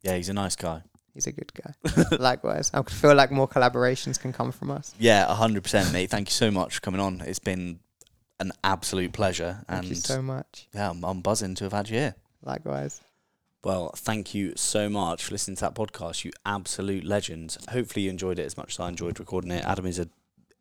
Yeah, he's a nice guy. He's a good guy. Likewise, I feel like more collaborations can come from us. Yeah, hundred percent, mate. Thank you so much for coming on. It's been an absolute pleasure, Thank and you so much. yeah, I'm, I'm buzzing to have had you here. Likewise. Well, thank you so much for listening to that podcast, you absolute legends. Hopefully, you enjoyed it as much as I enjoyed recording it. Adam is a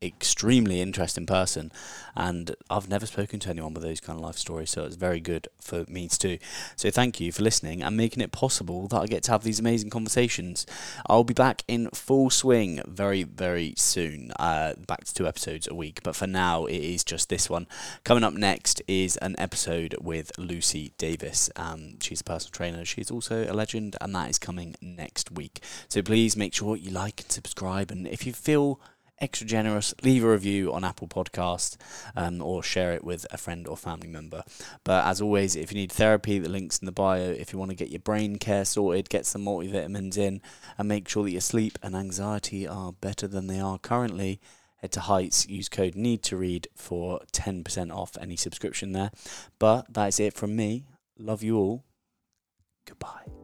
extremely interesting person, and I've never spoken to anyone with those kind of life stories, so it's very good for me to do. So, thank you for listening and making it possible that I get to have these amazing conversations. I'll be back in full swing very, very soon, uh, back to two episodes a week, but for now, it is just this one. Coming up next is an episode with Lucy Davis. Um, she's a personal trainer. She's also a legend, and that is coming next week. So please make sure you like and subscribe. And if you feel extra generous, leave a review on Apple Podcast um, or share it with a friend or family member. But as always, if you need therapy, the link's in the bio. If you want to get your brain care sorted, get some multivitamins in, and make sure that your sleep and anxiety are better than they are currently head to Heights, use code NEED to read for 10% off any subscription there. But that's it from me. Love you all. Goodbye.